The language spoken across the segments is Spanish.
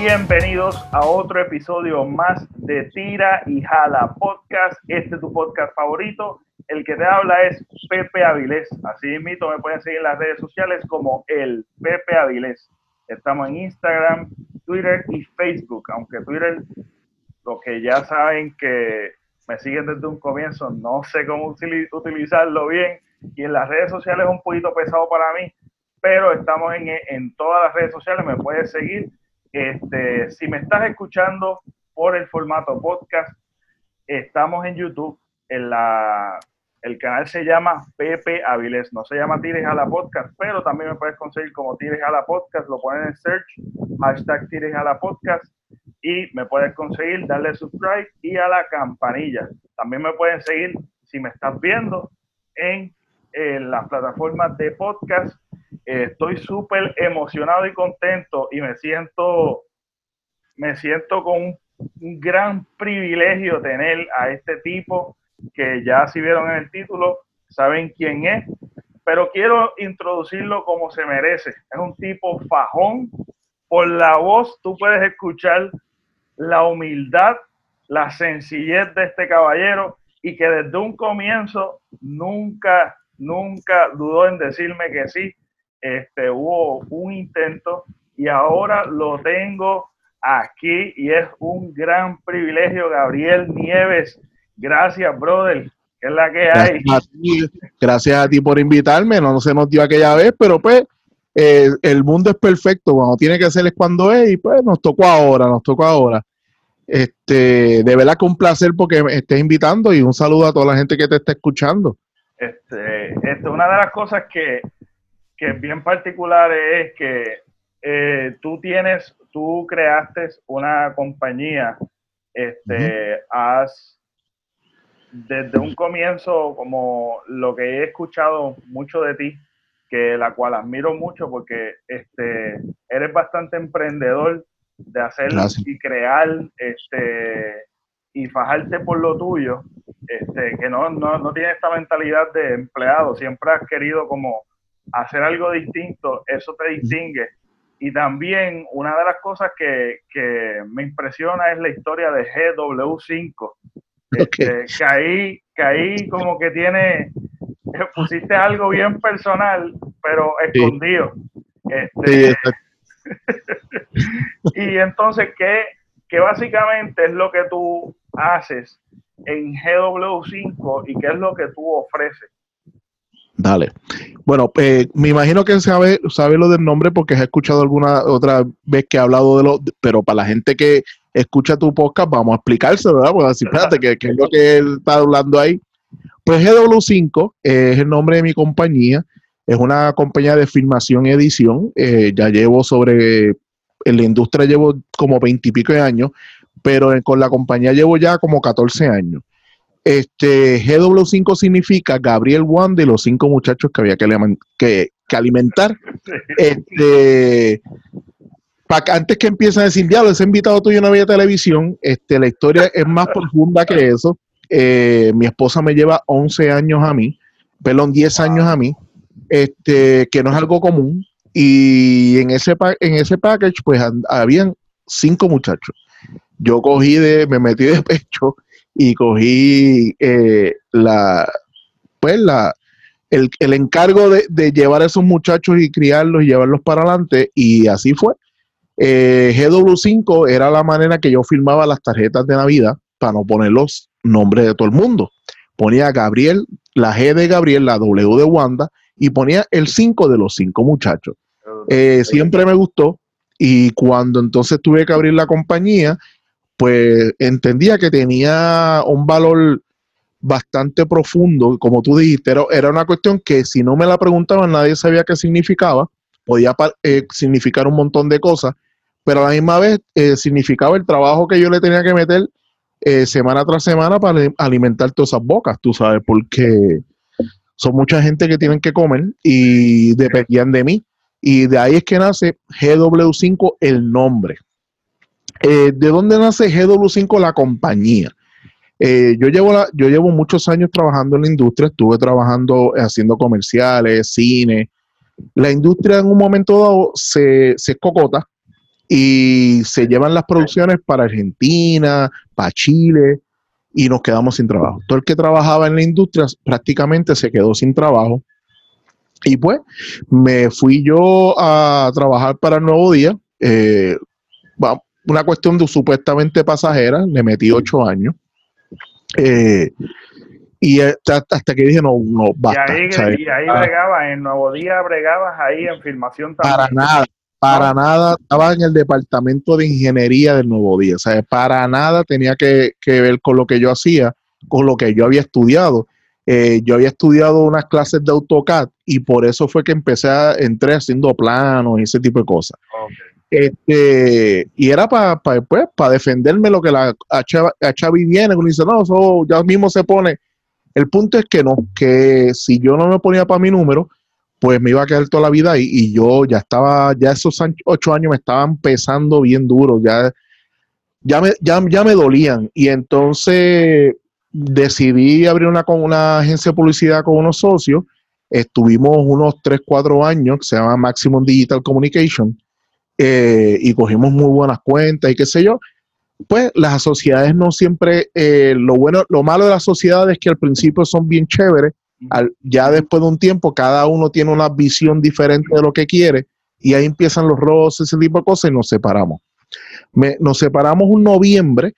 Bienvenidos a otro episodio más de Tira y Jala Podcast. Este es tu podcast favorito. El que te habla es Pepe Avilés. Así mismo me pueden seguir en las redes sociales como el Pepe Avilés. Estamos en Instagram, Twitter y Facebook. Aunque Twitter, lo que ya saben que me siguen desde un comienzo, no sé cómo utilizarlo bien. Y en las redes sociales es un poquito pesado para mí pero estamos en, en todas las redes sociales, me puedes seguir. Este, si me estás escuchando por el formato podcast, estamos en YouTube, en la, el canal se llama Pepe Avilés, no se llama Tires a la Podcast, pero también me puedes conseguir como Tires a la Podcast, lo ponen en search, hashtag Tires a la Podcast, y me puedes conseguir, darle subscribe y a la campanilla. También me pueden seguir, si me estás viendo, en, en las plataformas de podcast estoy súper emocionado y contento y me siento, me siento con un, gran privilegio tener a este tipo que ya si vieron en el título, saben quién es, pero quiero introducirlo como se merece. Es un tipo fajón. Por la voz tú puedes escuchar la humildad, la sencillez de este caballero y que desde un comienzo nunca, nunca dudó en decirme que sí este, hubo un intento y ahora lo tengo aquí y es un gran privilegio, Gabriel Nieves. Gracias, brother. es la que hay? Gracias a ti, por invitarme. No, se nos dio aquella vez, pero pues eh, el mundo es perfecto. Cuando tiene que ser es cuando es y pues nos tocó ahora, nos tocó ahora. Este, de verdad que un placer porque me estés invitando y un saludo a toda la gente que te está escuchando. Este, este, una de las cosas que que es bien particular es que eh, tú tienes, tú creaste una compañía, este, has, desde un comienzo, como lo que he escuchado mucho de ti, que la cual admiro mucho porque este, eres bastante emprendedor de hacer y crear este, y fajarte por lo tuyo, este, que no, no, no tienes esta mentalidad de empleado, siempre has querido como hacer algo distinto, eso te distingue. Y también una de las cosas que, me impresiona es la historia de GW5. Este, que, ahí, como que tiene, pusiste algo bien personal, pero escondido. Este, y entonces, ¿qué, ¿qué básicamente es lo que tú haces en GW5 y qué es lo que tú ofreces? Dale. Bueno, eh, me imagino que sabe, sabe lo del nombre porque has escuchado alguna otra vez que he hablado de lo, pero para la gente que escucha tu podcast, vamos a explicárselo, ¿verdad? Pues así, espérate, que, es lo que él está hablando ahí. Pues GW5 es el nombre de mi compañía, es una compañía de filmación y edición, eh, ya llevo sobre, en la industria llevo como veintipico de años, pero con la compañía llevo ya como 14 años. Este GW5 significa Gabriel Juan de los cinco muchachos que había que, alimentar. Este, antes que empiecen a decir, diablo, ese invitado tuyo no había televisión, este, la historia es más profunda que eso. Eh, mi esposa me lleva 11 años a mí, perdón, 10 años a mí, este, que no es algo común. Y en ese, en ese package, pues habían cinco muchachos. Yo cogí de, me metí de pecho y cogí eh, la, pues la, el, encargo de, llevar a esos muchachos y criarlos y llevarlos para adelante y así fue. Eh, GW5 era la manera que yo filmaba las tarjetas de Navidad para no poner los nombres de todo el mundo. Ponía Gabriel, la G de Gabriel, la W de Wanda y ponía el 5 de los cinco muchachos. Eh, siempre me gustó y cuando entonces tuve que abrir la compañía pues entendía que tenía un valor bastante profundo, como tú dijiste, era, una cuestión que si no me la preguntaban nadie sabía qué significaba, podía eh, significar un montón de cosas, pero a la misma vez eh, significaba el trabajo que yo le tenía que meter eh, semana tras semana para alimentar todas esas bocas, tú sabes, porque son mucha gente que tienen que comer y dependían de mí. Y de ahí es que nace GW5 el nombre. Eh, ¿De dónde nace GW5 la compañía? Eh, yo, llevo yo llevo muchos años trabajando en la industria, estuve trabajando haciendo comerciales, cine. La industria en un momento dado se, escocota y se llevan las producciones para Argentina, para Chile, y nos quedamos sin trabajo. Todo el que trabajaba en la industria prácticamente se quedó sin trabajo. Y pues me fui yo a trabajar para el Nuevo Día. Eh, una cuestión de supuestamente pasajera, le metí ocho años. Eh, y hasta, que dije, no, no, basta. Y ahí, y ahí bregabas, en Nuevo Día bregabas ahí en filmación también. Para nada, para nada, estaba en el departamento de ingeniería del Nuevo Día. O sea, para nada tenía que, que ver con lo que yo hacía, con lo que yo había estudiado. Eh, yo había estudiado unas clases de AutoCAD y por eso fue que empecé a entré haciendo planos y ese tipo de cosas. Este, y era para pa, pues, defenderme lo que la Chavi viene, cuando dice, no, eso ya mismo se pone. El punto es que no, que si yo no me ponía para mi número, pues me iba a quedar toda la vida y, y yo ya estaba, ya esos ocho años me estaban pesando bien duro, ya, ya, me, ya, ya me dolían. Y entonces decidí abrir una, una agencia de publicidad con unos socios. Estuvimos unos 3, 4 años, que se llama Maximum Digital Communication, eh, y cogimos muy buenas cuentas y qué sé yo. Pues las sociedades no siempre, eh, lo bueno, lo malo de las sociedades es que al principio son bien chéveres, ya después de un tiempo cada uno tiene una visión diferente de lo que quiere y ahí empiezan los roces, ese tipo de cosas y nos separamos. nos separamos un noviembre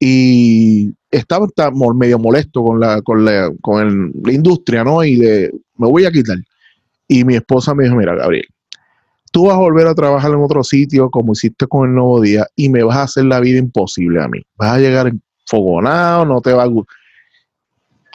y estaba, medio molesto con la, con la, con la industria, ¿no? Y de, me voy a quitar. Y mi esposa me dijo, mira, Gabriel, tú vas a volver a trabajar en otro sitio como hiciste con el Nuevo Día y me vas a hacer la vida imposible a mí. Vas a llegar fogonado, no te va a gustar.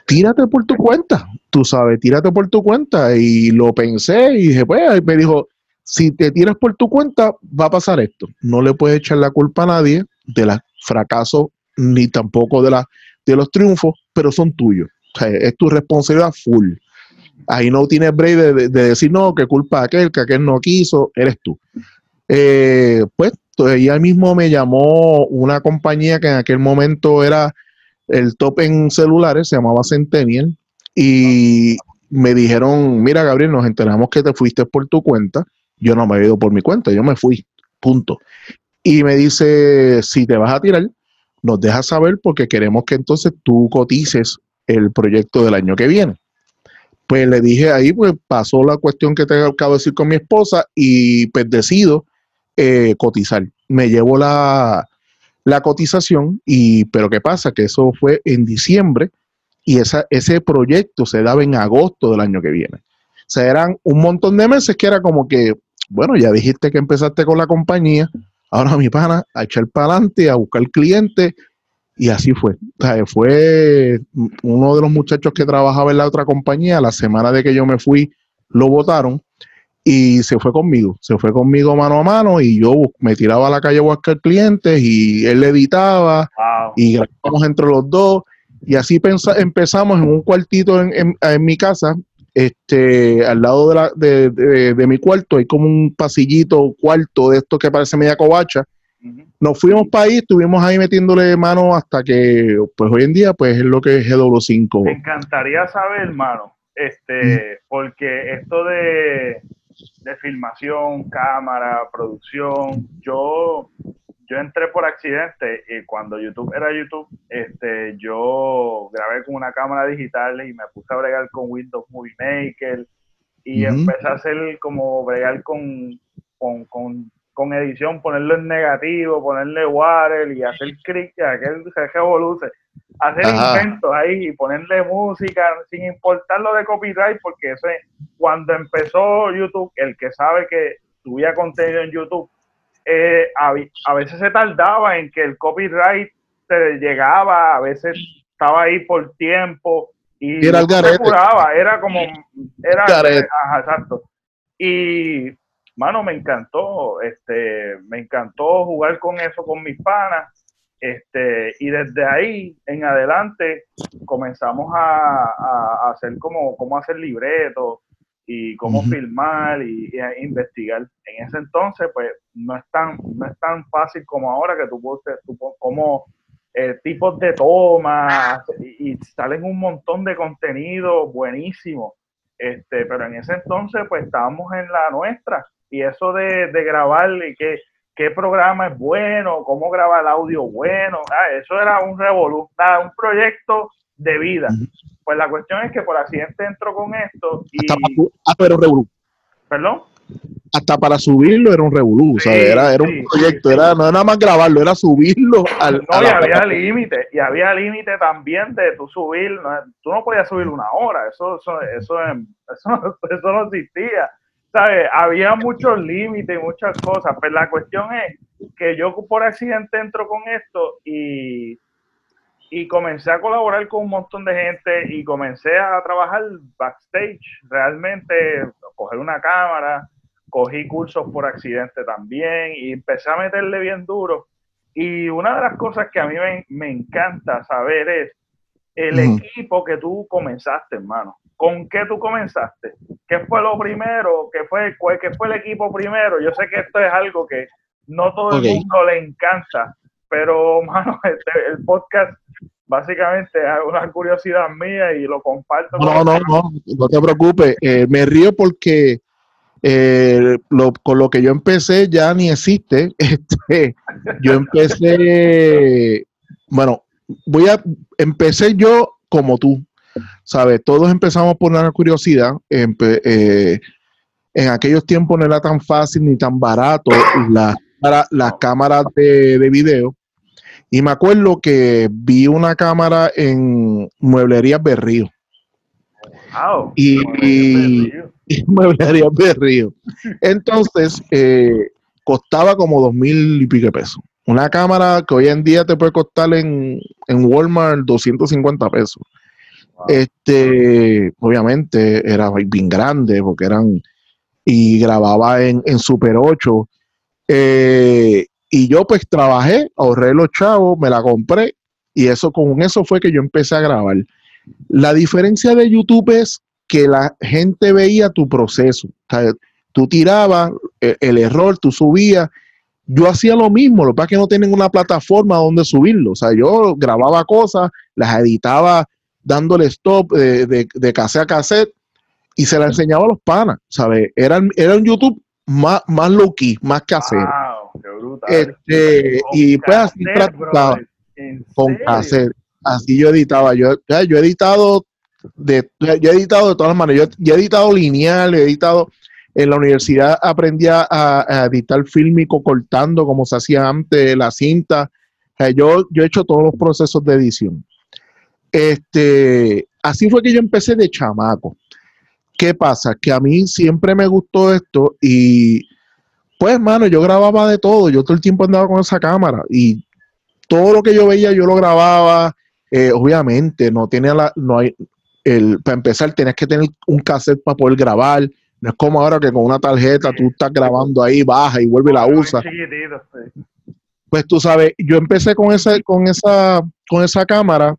Tírate por tu cuenta, tú sabes, tírate por tu cuenta. Y lo pensé y dije, pues, me dijo, si te tiras por tu cuenta, va a pasar esto. No le puedes echar la culpa a nadie de los fracasos ni tampoco de, de los triunfos, pero son tuyos. es tu responsabilidad full. Ahí no tienes break de, decir, no, que culpa aquel, que aquel no quiso, eres tú. Eh, pues, ella mismo me llamó una compañía que en aquel momento era el top en celulares, se llamaba Centennial, y me dijeron, mira Gabriel, nos enteramos que te fuiste por tu cuenta, yo no me he ido por mi cuenta, yo me fui, punto. Y me dice, si te vas a tirar, nos dejas saber porque queremos que entonces tú cotices el proyecto del año que viene. Pues le dije ahí, pues pasó la cuestión que te acabo de decir con mi esposa y pues decido eh, cotizar. Me llevo la, la cotización y, pero ¿qué pasa? Que eso fue en diciembre y esa, ese proyecto se daba en agosto del año que viene. O sea, eran un montón de meses que era como que, bueno, ya dijiste que empezaste con la compañía, Ahora mi pana, a echar para adelante, a buscar clientes, y así fue. fue uno de los muchachos que trabajaba en la otra compañía, la semana de que yo me fui, lo votaron y se fue conmigo. Se fue conmigo mano a mano y yo me tiraba a la calle a buscar clientes y él le editaba y grabamos entre los dos. Y así empezamos en un cuartito en, en mi casa, este, al lado de, la, de, de, mi cuarto hay como un pasillito cuarto de esto que parece media covacha. Nos fuimos para ahí, estuvimos ahí metiéndole mano hasta que, pues hoy en día, pues es lo que es GW5. Me encantaría saber, hermano, este, porque esto de, de filmación, cámara, producción, yo yo entré por accidente y cuando YouTube era YouTube, este, yo grabé con una cámara digital y me puse a bregar con Windows Movie Maker y empecé a hacer como bregar con, con, con, edición, ponerlo en negativo, ponerle water y hacer clic, aquel revoluce, hacer inventos ahí y ponerle música sin importar lo de copyright, porque ese, cuando empezó YouTube, el que sabe que subía contenido en YouTube, eh, a, veces se tardaba en que el copyright se llegaba, a veces estaba ahí por tiempo y era, era como era exacto. Y mano, me encantó, este, me encantó jugar con eso con mis panas. Este, y desde ahí en adelante comenzamos a, hacer como, hacer libretos, y cómo filmar y, investigar. En ese entonces, pues no es tan, no es tan fácil como ahora que tú puedes, como eh, tipos de tomas y, salen un montón de contenido buenísimo. Este, pero en ese entonces, pues estábamos en la nuestra y eso de, de grabar y que qué programa es bueno, cómo grabar audio bueno. Ah, eso era un revolú, un proyecto de vida. Pues la cuestión es que por accidente entro con esto y... Ah, pero revolú. ¿Perdón? hasta para subirlo era un revolú, o sea, era, era un proyecto, era no era nada más grabarlo, era subirlo al. No, y había límite, y había límite también de tú subir, tú no podías subir una hora, eso, eso, eso, eso, eso no existía. ¿Sabes? Había muchos límites y muchas cosas, pero la cuestión es que yo por accidente entro con esto y, y comencé a colaborar con un montón de gente y comencé a trabajar backstage, realmente coger una cámara, cogí cursos por accidente también y empecé a meterle bien duro. Y una de las cosas que a mí me, encanta saber es el equipo que tú comenzaste, hermano. ¿Con qué tú comenzaste? ¿Qué fue lo primero? ¿Qué fue, qué fue el equipo primero? Yo sé que esto es algo que no todo el mundo le encanta, pero, hermano, este, el podcast básicamente es una curiosidad mía y lo comparto. No, no, no, no te preocupes. Eh, me río porque eh, con lo que yo empecé ya ni existe. Este, yo empecé, bueno, voy a, empecé yo como tú, ¿sabes? Todos empezamos por una curiosidad. Eh, en aquellos tiempos no era tan fácil ni tan barato las la cámaras de, de video. Y me acuerdo que vi una cámara en Mueblerías Berrío. y, mueblería de Río. Entonces, eh, costaba como dos mil y pico pesos. Una cámara que hoy en día te puede costar en, en Walmart 250 pesos. Este, obviamente era bien grande porque eran y grababa en, Super 8. Eh, y yo pues trabajé, ahorré los chavos, me la compré y eso con eso fue que yo empecé a grabar. La diferencia de YouTube es que la gente veía tu proceso. tú tirabas eh, el, error, tú subías. Yo hacía lo mismo, lo que pasa es que no tienen una plataforma donde subirlo. O sea, yo grababa cosas, las editaba dándole stop de, de, de cassette a cassette y se las enseñaba a los panas, ¿sabes? Era, era un YouTube más, más low key, más que hacer. Este, y pues así practicaba con cassette. Así yo editaba. Yo, yo he editado de, yo he editado de todas maneras, yo, he editado lineal, he editado, en la universidad aprendí a, editar fílmico cortando como se hacía antes, la cinta, yo, yo he hecho todos los procesos de edición. Este, así fue que yo empecé de chamaco. ¿Qué pasa? Que a mí siempre me gustó esto y pues, mano, yo grababa de todo, yo todo el tiempo andaba con esa cámara y todo lo que yo veía yo lo grababa. Eh, obviamente, no tiene la, no hay, el, para empezar, tienes que tener un cassette para poder grabar. No es como ahora que con una tarjeta tú estás grabando ahí, baja y vuelve y la usa. Pues tú sabes, yo empecé con esa, con esa, con esa cámara,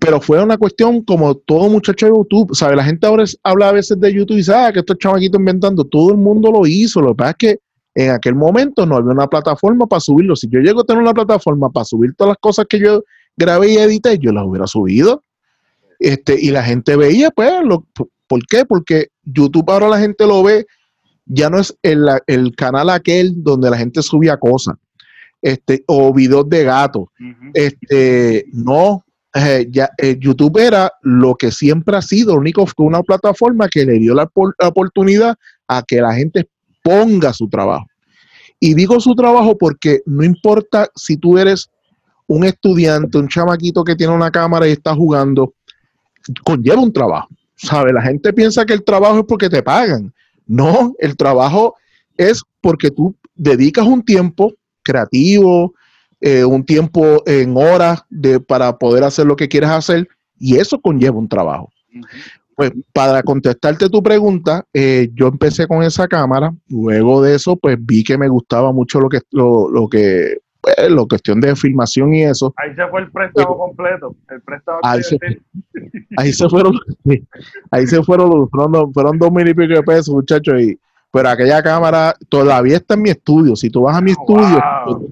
pero fue una cuestión como todo muchacho de YouTube, ¿sabes? La gente ahora habla a veces de YouTube y dice, ah, que estos chamaquitos inventando, todo el mundo lo hizo, lo que pasa es que en aquel momento no había una plataforma para subirlo. Si yo llego a tener una plataforma para subir todas las cosas que yo grabé y edité, yo las hubiera subido. Este, y la gente veía, pues, lo, ¿por qué? Porque YouTube ahora la gente lo ve, ya no es el, canal aquel donde la gente subía cosas, este, o videos de gatos. Este, no, eh, eh, YouTube era lo que siempre ha sido, único fue una plataforma que le dio la, la, oportunidad a que la gente ponga su trabajo. Y digo su trabajo porque no importa si tú eres un estudiante, un chamaquito que tiene una cámara y está jugando, conlleva un trabajo. ¿Sabe? La gente piensa que el trabajo es porque te pagan. No, el trabajo es porque tú dedicas un tiempo creativo, eh, un tiempo en horas de, para poder hacer lo que quieres hacer y eso conlleva un trabajo. Pues para contestarte tu pregunta, eh, yo empecé con esa cámara, luego de eso pues vi que me gustaba mucho lo que, lo, lo que pues, la cuestión de filmación y eso. Ahí se fue el préstamo eh, completo. El préstamo ahí, se, ahí se fueron, ahí se fueron, fueron, fueron dos mil y pico de pesos, muchachos. Y, pero aquella cámara todavía está en mi estudio. Si tú vas a mi estudio,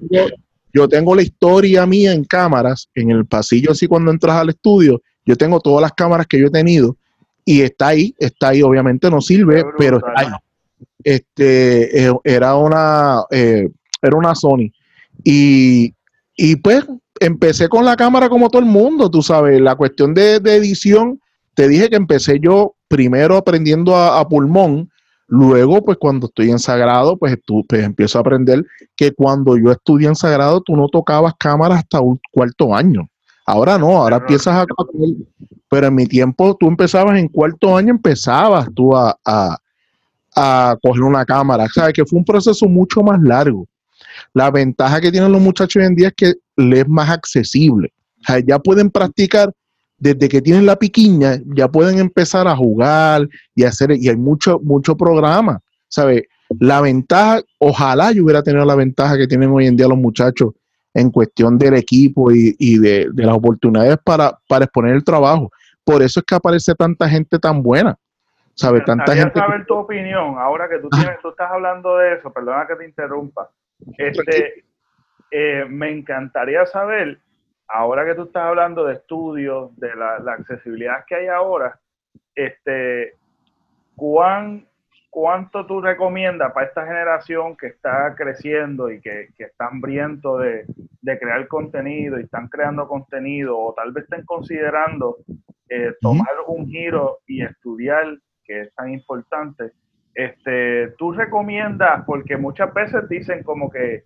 yo, tengo, la historia mía en cámaras, en el pasillo, así cuando entras al estudio, yo tengo todas las cámaras que yo he tenido y está ahí, está ahí, obviamente no sirve, pero está ahí. Este, eh, era una, eh, era una Sony. Y, y pues empecé con la cámara como todo el mundo, tú sabes, la cuestión de, edición, te dije que empecé yo primero aprendiendo a, pulmón, luego pues cuando estoy en Sagrado, pues, tú, pues, empiezo a aprender que cuando yo estudié en Sagrado tú no tocabas cámara hasta un cuarto año. Ahora no, ahora empiezas a... Pero en mi tiempo tú empezabas en cuarto año, empezabas tú a, a, a coger una cámara. ¿Sabes? Que fue un proceso mucho más largo. La ventaja que tienen los muchachos hoy en día es que les es más accesible. O sea, ya pueden practicar desde que tienen la piquiña, ya pueden empezar a jugar y hacer, y hay mucho, mucho programa. ¿Sabes? La ventaja, ojalá yo hubiera tenido la ventaja que tienen hoy en día los muchachos en cuestión del equipo y, de, las oportunidades para, para exponer el trabajo. Por eso es que aparece tanta gente tan buena. ¿Sabe? Tanta gente. saber tu opinión, ahora que tú, tienes, tú estás hablando de eso, perdona que te interrumpa. Este, eh, me encantaría saber, ahora que tú estás hablando de estudios, de la, accesibilidad que hay ahora, este, ¿cuán, ¿cuánto tú recomiendas para esta generación que está creciendo y que, que está hambriento de, de, crear contenido y están creando contenido o tal vez estén considerando eh, tomar un giro y estudiar, que es tan importante? este, tú recomiendas, porque muchas veces dicen como que,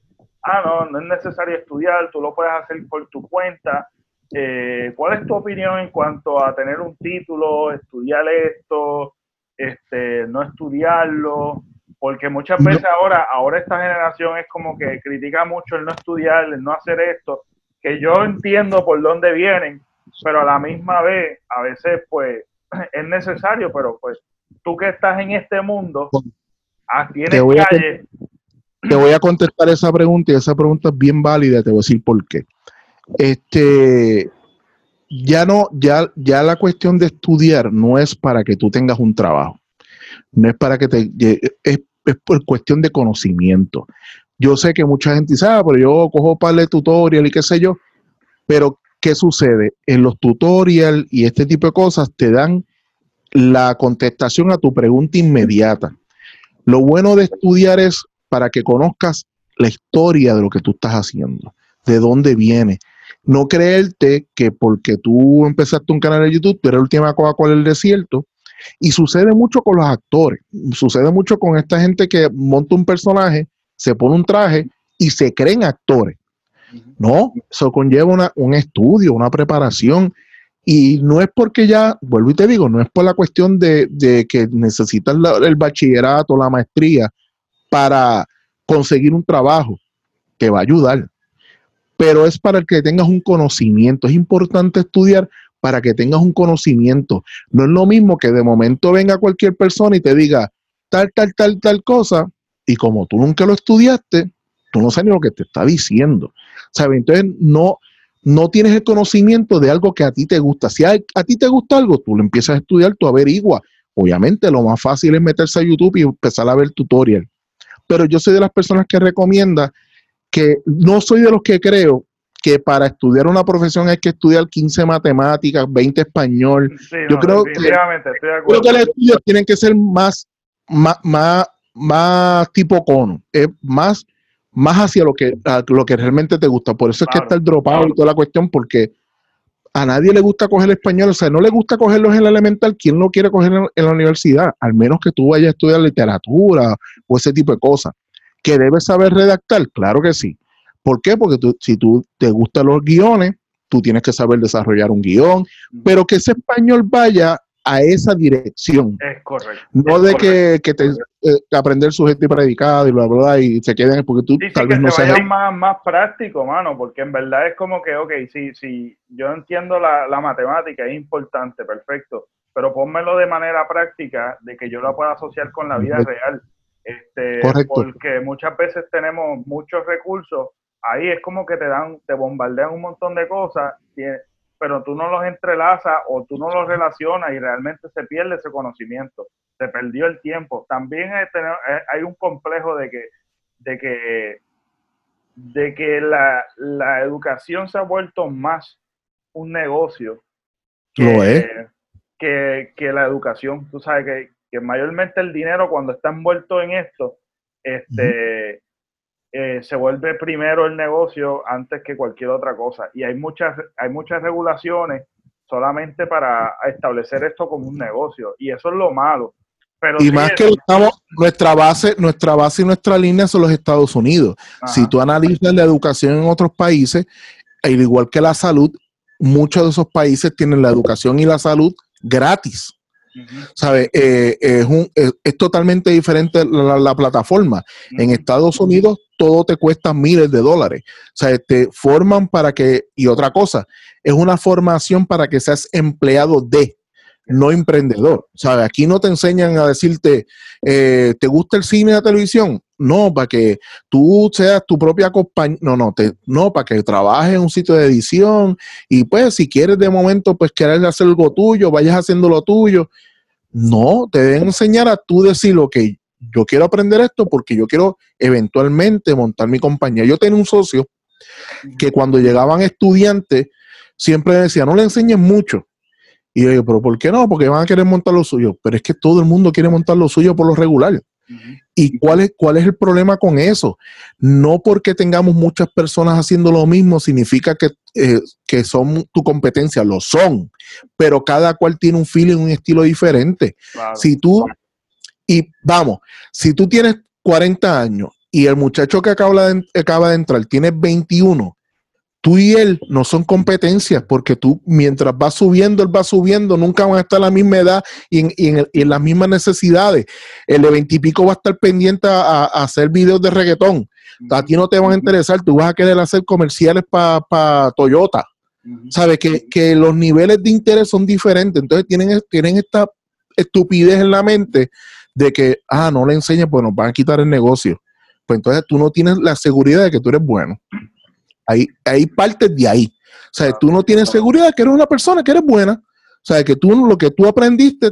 ah, no, no es necesario estudiar, tú lo puedes hacer por tu cuenta. Eh, ¿Cuál es tu opinión en cuanto a tener un título, estudiar esto, este, no estudiarlo? Porque muchas veces ahora, ahora esta generación es como que critica mucho el no estudiar, el no hacer esto, que yo entiendo por dónde vienen, pero a la misma vez, a veces pues es necesario, pero pues tú que estás en este mundo, ah, tienes calle. Te voy a contestar esa pregunta y esa pregunta es bien válida, te voy a decir por qué. Este, ya no, ya, ya la cuestión de estudiar no es para que tú tengas un trabajo, no es para que te, es, es por cuestión de conocimiento. Yo sé que mucha gente dice, ah, pero yo cojo para de tutorial y qué sé yo, pero ¿qué sucede? En los tutorials y este tipo de cosas te dan la contestación a tu pregunta inmediata. Lo bueno de estudiar es para que conozcas la historia de lo que tú estás haciendo, de dónde viene. No creerte que porque tú empezaste un canal de YouTube, tú eres la última Coca-Cola del desierto. Y sucede mucho con los actores, sucede mucho con esta gente que monta un personaje, se pone un traje y se creen actores. No, eso conlleva un estudio, una preparación y no es porque ya, vuelvo y te digo, no es por la cuestión de, que necesitas el bachillerato, la maestría para conseguir un trabajo que va a ayudar, pero es para que tengas un conocimiento. Es importante estudiar para que tengas un conocimiento. No es lo mismo que de momento venga cualquier persona y te diga tal, tal, tal, tal cosa, y como tú nunca lo estudiaste, tú no sabes ni lo que te está diciendo. ¿Sabes? Entonces, no, no tienes el conocimiento de algo que a ti te gusta. Si a, ti te gusta algo, tú lo empiezas a estudiar, tú averiguas. Obviamente lo más fácil es meterse a YouTube y empezar a ver tutorial. Pero yo soy de las personas que recomienda que no soy de los que creo que para estudiar una profesión hay que estudiar 15 matemáticas, 20 español. yo creo, que, creo que los estudios tienen que ser más, más, más, más tipo cono, es más más hacia lo que, lo que realmente te gusta. Por eso es que está el dropado y toda la cuestión, porque a nadie le gusta coger español, o sea, no le gusta cogerlos en la elemental, ¿quién no quiere coger en, la universidad? Al menos que tú vayas a estudiar literatura o ese tipo de cosas. ¿Que debes saber redactar? Claro que sí. ¿Por qué? Porque tú, si tú te gustan los guiones, tú tienes que saber desarrollar un guion, pero que ese español vaya a esa dirección. Es correcto. No de Que, que, te eh, aprender sujeto y predicado y bla, bla, bla, y se queden porque tú tal vez no seas. más, más práctico, mano, porque en verdad es como que, ok, sí, sí, yo entiendo la, la matemática, es importante, perfecto, pero pónmelo de manera práctica, de que yo la pueda asociar con la vida real. Este, Correcto. Porque muchas veces tenemos muchos recursos, ahí es como que te dan, te bombardean un montón de cosas pero tú no los entrelazas o tú no los relacionas y realmente se pierde ese conocimiento, se perdió el tiempo. También hay un complejo de que, de que, de que la, educación se ha vuelto más un negocio que, que, la educación. Tú sabes que, mayormente el dinero cuando está envuelto en esto, este, eh, se vuelve primero el negocio antes que cualquier otra cosa. Y hay muchas, hay muchas regulaciones solamente para establecer esto como un negocio. Y eso es lo malo. Pero y más que estamos, nuestra base, nuestra base y nuestra línea son los Estados Unidos. Si tú analizas la educación en otros países, al igual que la salud, muchos de esos países tienen la educación y la salud gratis. ¿Sabe? Eh, es, un, es, totalmente diferente la, plataforma. En Estados Unidos todo te cuesta miles de dólares. O sea, te forman para que, y otra cosa, es una formación para que seas empleado de, no emprendedor. ¿Sabe? Aquí no te enseñan a decirte, eh, ¿te gusta el cine y la televisión? No, para que tú seas tu propia compañía. No, no, te, no, para que trabajes en un sitio de edición y pues si quieres de momento pues querer hacer algo tuyo, vayas haciendo lo tuyo. No, te deben enseñar a tú decir, lo que yo quiero aprender esto porque yo quiero eventualmente montar mi compañía. Yo tenía un socio que cuando llegaban estudiantes siempre decía, no le enseñes mucho. Y yo, pero ¿por qué no? Porque van a querer montar lo suyo. Pero es que todo el mundo quiere montar lo suyo por lo regular. ¿Y cuál es, cuál es el problema con eso? No porque tengamos muchas personas haciendo lo mismo significa que, eh, que son tu competencia, lo son, pero cada cual tiene un feeling, un estilo diferente. Si tú, y vamos, si tú tienes 40 años y el muchacho que acaba de, acaba de entrar tiene 21, tú y él no son competencias porque tú mientras vas subiendo, él va subiendo, nunca van a estar a la misma edad y en, las mismas necesidades. El de veintipico va a estar pendiente a, hacer videos de reggaetón. A ti no te van a interesar, tú vas a querer hacer comerciales para Toyota. Sabes que, que, los niveles de interés son diferentes, entonces tienen, tienen esta estupidez en la mente de que, ah, no le enseñes, pues nos van a quitar el negocio. Pues entonces tú no tienes la seguridad de que tú eres bueno. Hay, partes de ahí. O sea, tú no tienes seguridad que eres una persona que eres buena. O sea, que tú lo que tú aprendiste,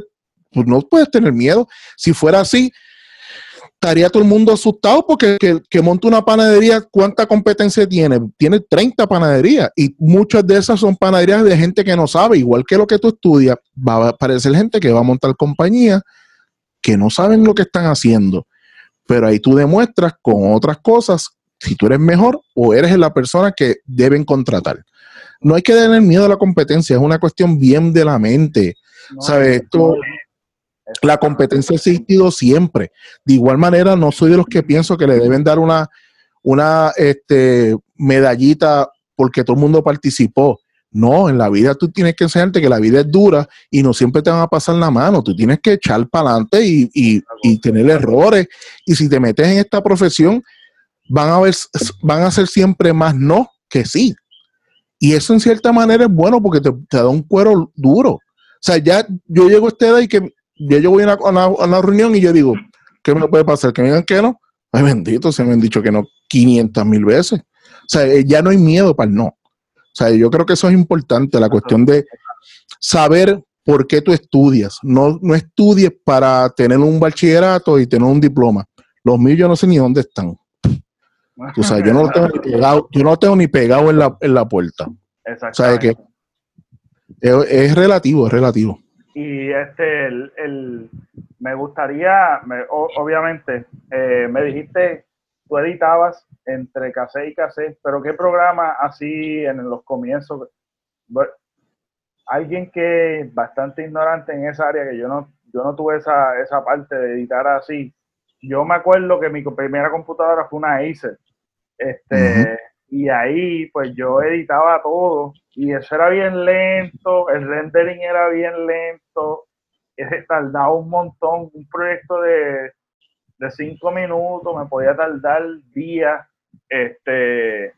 pues no puedes tener miedo. Si fuera así, estaría todo el mundo asustado porque que, que monta una panadería, ¿cuánta competencia tiene? Tiene 30 panaderías y muchas de esas son panaderías de gente que no sabe, igual que lo que tú estudias, va a aparecer gente que va a montar compañías que no saben lo que están haciendo. Pero ahí tú demuestras con otras cosas si tú eres mejor o eres la persona que deben contratar. No hay que tener miedo a la competencia, es una cuestión bien de la mente. ¿Sabes? la competencia ha existido siempre. De igual manera, no soy de los que pienso que le deben dar una, una este, medallita porque todo el mundo participó. No, en la vida tú tienes que enseñarte que la vida es dura y no siempre te van a pasar la mano. Tú tienes que echar para adelante y, y, y, tener errores. Y si te metes en esta profesión, van a, ver, van a ser siempre más no que sí. Y eso en cierta manera es bueno porque te, da un cuero duro. O sea, ya yo llego a esta edad y que ya yo voy a una, reunión y yo digo, ¿qué me puede pasar? Que me digan que no. Ay, bendito, se me han dicho que no 500 mil veces. O sea, eh, ya no hay miedo para el no. O sea, yo creo que eso es importante, la cuestión de saber por qué tú estudias. No, no estudies para tener un bachillerato y tener un diploma. Los míos yo no sé ni dónde están. O sea, yo no lo tengo ni pegado, yo no tengo ni pegado en la, en la puerta. O sea, que es, relativo, es relativo. Y este, el, me gustaría, obviamente, eh, me dijiste, tú editabas entre cassette y cassette, pero ¿qué programa así en los comienzos? Alguien que es bastante ignorante en esa área, que yo no, yo no tuve esa, esa parte de editar así, yo me acuerdo que mi primera computadora fue una Acer. Este, Y ahí, pues yo editaba todo. Y eso era bien lento. El rendering era bien lento. Ese tardaba un montón. Un proyecto de, de cinco minutos me podía tardar días. Este,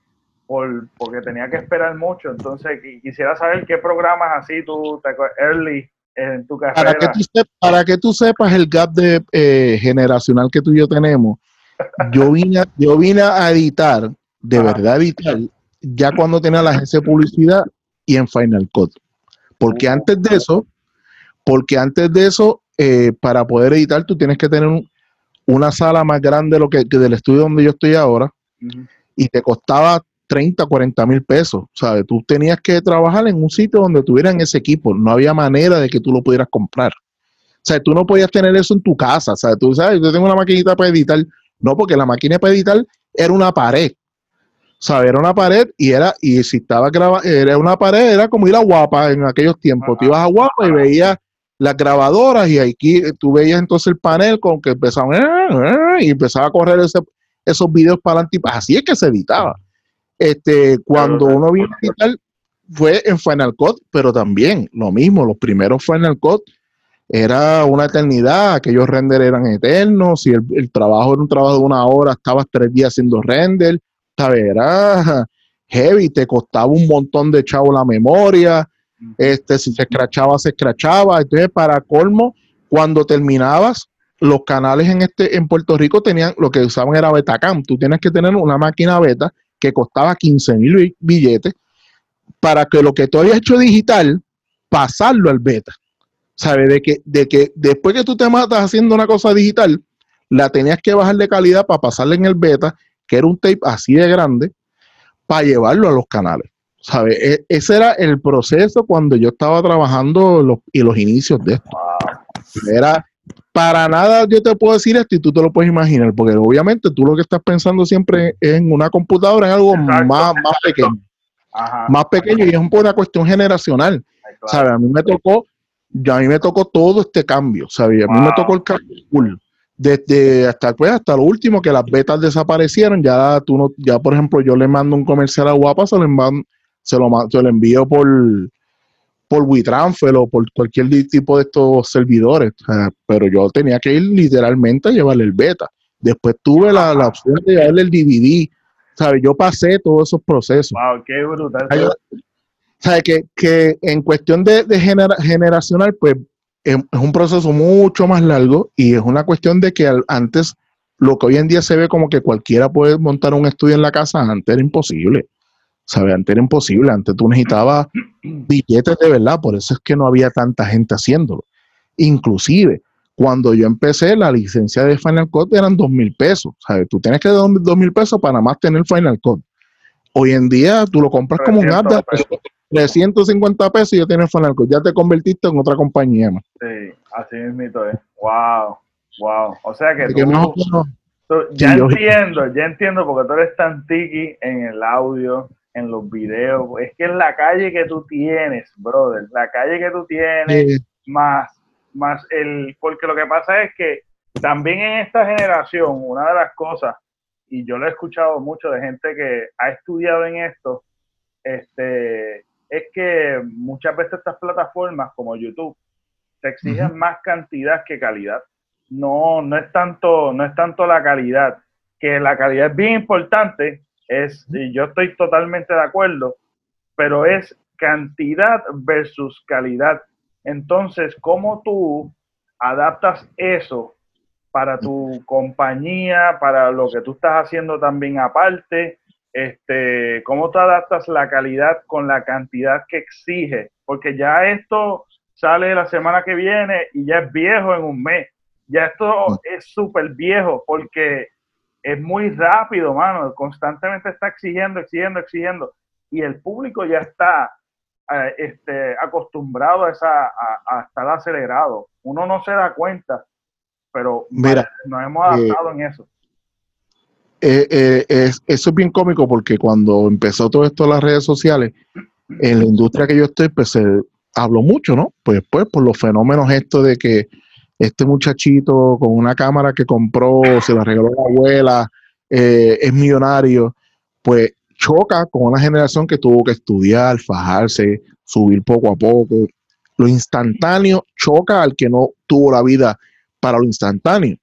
por, porque tenía que esperar mucho. Entonces, quisiera saber qué programas así tú, te, early, en tu carrera. Para que tú, para que tú sepas el gap de eh, generacional que tú y yo tenemos, yo vine, yo vine a editar, de verdad editar, ya cuando tenía la agencia de publicidad y en Final Cut. Porque oh. antes de eso, porque antes de eso, eh, para poder editar, tú tienes que tener una sala más grande de lo que, del estudio donde yo estoy ahora, y te costaba 30, 40 mil pesos, ¿sabes? Tú tenías que trabajar en un sitio donde tuvieran ese equipo, no había manera de que tú lo pudieras comprar. O sea, tú no podías tener eso en tu casa, ¿sabes? Tú sabes, yo tengo una maquinita para editar, no, porque la máquina para editar era una pared. ¿Sabes? Era una pared y era, y si estaba grabando, era una pared, era como ir a Guapa en aquellos tiempos. Tú ibas a Guapa y veías las grabadoras y aquí tú veías entonces el panel con que empezaban eh, eh", y empezaba a correr esos videos para adelante. Así es que se editaba. Este, cuando uno vino a editar, fue en Final Cut, pero también lo mismo, los primeros Final Cut era una eternidad, aquellos render eran eternos, si el, trabajo era un trabajo de una hora, estabas tres días haciendo render, ¿sabes? Era heavy, te costaba un montón de chavo la memoria, este, si se escrachaba, se escrachaba, entonces para colmo, cuando terminabas, los canales en este en Puerto Rico tenían lo que usaban era Betacam, tú tienes que tener una máquina beta que costaba 15 mil billetes para que lo que tú habías hecho digital, pasarlo al beta. ¿Sabes? De que, de que después que tú te matas haciendo una cosa digital, la tenías que bajar de calidad para pasarle en el beta, que era un tape así de grande, para llevarlo a los canales. ¿Sabes? E, ese era el proceso cuando yo estaba trabajando los, y los inicios de esto. Era para nada yo te puedo decir esto y tú te lo puedes imaginar, porque obviamente tú lo que estás pensando siempre es en una computadora, en algo más, más pequeño más pequeño y es un poco una cuestión generacional. A mí me tocó, ya a mí me tocó todo este cambio, ¿sabes? A mí me tocó el cambio Desde hasta pues, hasta lo último que las betas desaparecieron, ya tú no, ya por ejemplo, yo le mando un comercial a Guapa, se lo, se lo, se lo envío por por WeTransfer o por cualquier tipo de estos servidores, pero yo tenía que ir literalmente a llevarle el beta. Después tuve la, la opción de llevarle el DVD, ¿sabes? Yo pasé todos esos procesos. Wow, qué brutal. ¿Sabes? Que, que en cuestión de, de generacional, pues es, un proceso mucho más largo y es una cuestión de que antes, lo que hoy en día se ve como que cualquiera puede montar un estudio en la casa, antes era imposible. ¿Sabes? Antes era imposible. Antes tú necesitabas billetes de verdad, por eso es que no había tanta gente haciéndolo. Inclusive, cuando yo empecé, la licencia de Final Cut eran dos mil pesos. ¿sabes? Tú tienes que dar dos mil pesos para nada más tener Final Cut. Hoy en día tú lo compras como un app de 350 pesos y ya tienes Final Cut. Ya te convertiste en otra compañía. Sí, así mismo es. Wow, wow. O sea que, tú, ya entiendo, ya entiendo porque tú eres tan tiki en el audio, en los videos. Es que es la calle que tú tienes, brother. La calle que tú tienes, más más el, porque lo que pasa es que también en esta generación, una de las cosas, y yo lo he escuchado mucho de gente que ha estudiado en esto, este, es que muchas veces estas plataformas como YouTube te exigen más cantidad que calidad. No, no es tanto, no es tanto la calidad, que la calidad es bien importante, es, y yo estoy totalmente de acuerdo, pero es cantidad versus calidad. Entonces, ¿cómo tú adaptas eso para tu compañía, para lo que tú estás haciendo también aparte? Este, ¿Cómo tú adaptas la calidad con la cantidad que exige? Porque ya esto sale la semana que viene y ya es viejo en un mes. Ya esto mm. es súper viejo porque es muy rápido, mano. Constantemente está exigiendo, exigiendo, exigiendo. Y el público ya está este, acostumbrado a, esa, a, estar acelerado. Uno no se da cuenta, pero Mira, nos hemos adaptado en eso. Eh, eh, es, eso es bien cómico porque cuando empezó todo esto en las redes sociales, en la industria que yo estoy, pues se habló mucho, ¿no? Pues pues por los fenómenos estos de que este muchachito con una cámara que compró, se la regaló la abuela, eh, es millonario, pues choca con una generación que tuvo que estudiar, fajarse, subir poco a poco. Lo instantáneo choca al que no tuvo la vida para lo instantáneo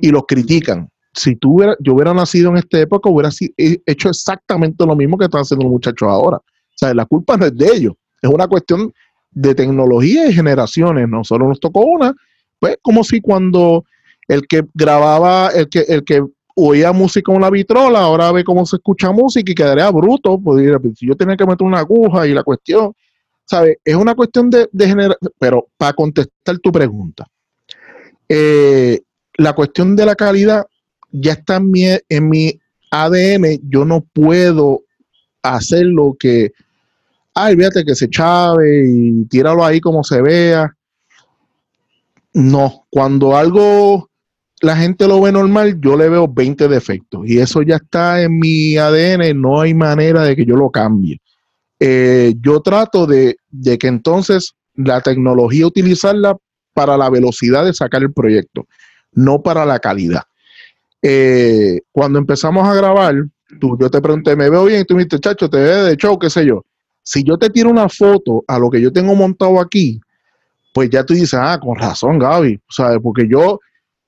y lo critican. Si tú yo hubiera nacido en esta época, hubiera hecho exactamente lo mismo que están haciendo los muchachos ahora. O la culpa no es de ellos, es una cuestión de tecnología y generaciones. Nosotros nos tocó una, pues como si cuando el que grababa, el que, el que oía música en una vitrola, ahora ve cómo se escucha música y quedaría bruto, pues si yo tenía que meter una aguja y la cuestión, ¿sabes? Es una cuestión de, de pero para contestar tu pregunta, eh, la cuestión de la calidad ya está en mi, ADN, yo no puedo hacer lo que, ay, fíjate que se chave y tíralo ahí como se vea. No, cuando algo la gente lo ve normal, yo le veo 20 defectos y eso ya está en mi ADN, no hay manera de que yo lo cambie. Eh, yo trato de, de, que entonces la tecnología utilizarla para la velocidad de sacar el proyecto, no para la calidad. Eh, cuando empezamos a grabar, tú, yo te pregunté, ¿me veo bien? Y tú me dijiste, chacho, te ves de show, qué sé yo. Si yo te tiro una foto a lo que yo tengo montado aquí, pues ya tú dices, ah, con razón, Gaby, ¿sabes? Porque yo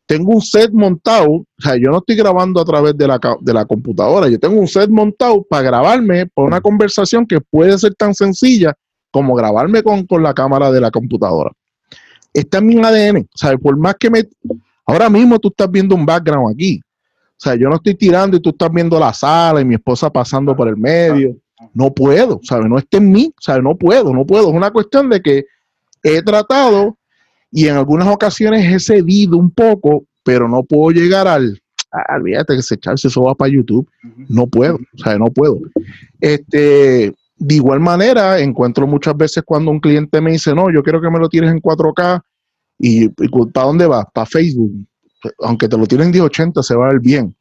tengo un set montado, o sea, yo no estoy grabando a través de la, de la computadora, yo tengo un set montado para grabarme por una conversación que puede ser tan sencilla como grabarme con, con la cámara de la computadora. Está en mi ADN, ¿sabes? Por más que me... Ahora mismo tú estás viendo un background aquí. O sea, yo no estoy tirando y tú estás viendo la sala y mi esposa pasando por el medio. No puedo, ¿sabes? No está en mí, ¿sabes? No puedo, no puedo. Es una cuestión de que he tratado y en algunas ocasiones he cedido un poco, pero no puedo llegar al, olvídate que se echarse eso va para YouTube. No puedo, sea, no puedo. Este, de igual manera, encuentro muchas veces cuando un cliente me dice, no, yo quiero que me lo tires en 4K y, ¿para dónde va? Para Facebook. Aunque te lo tiren en 1080, se va a ver bien.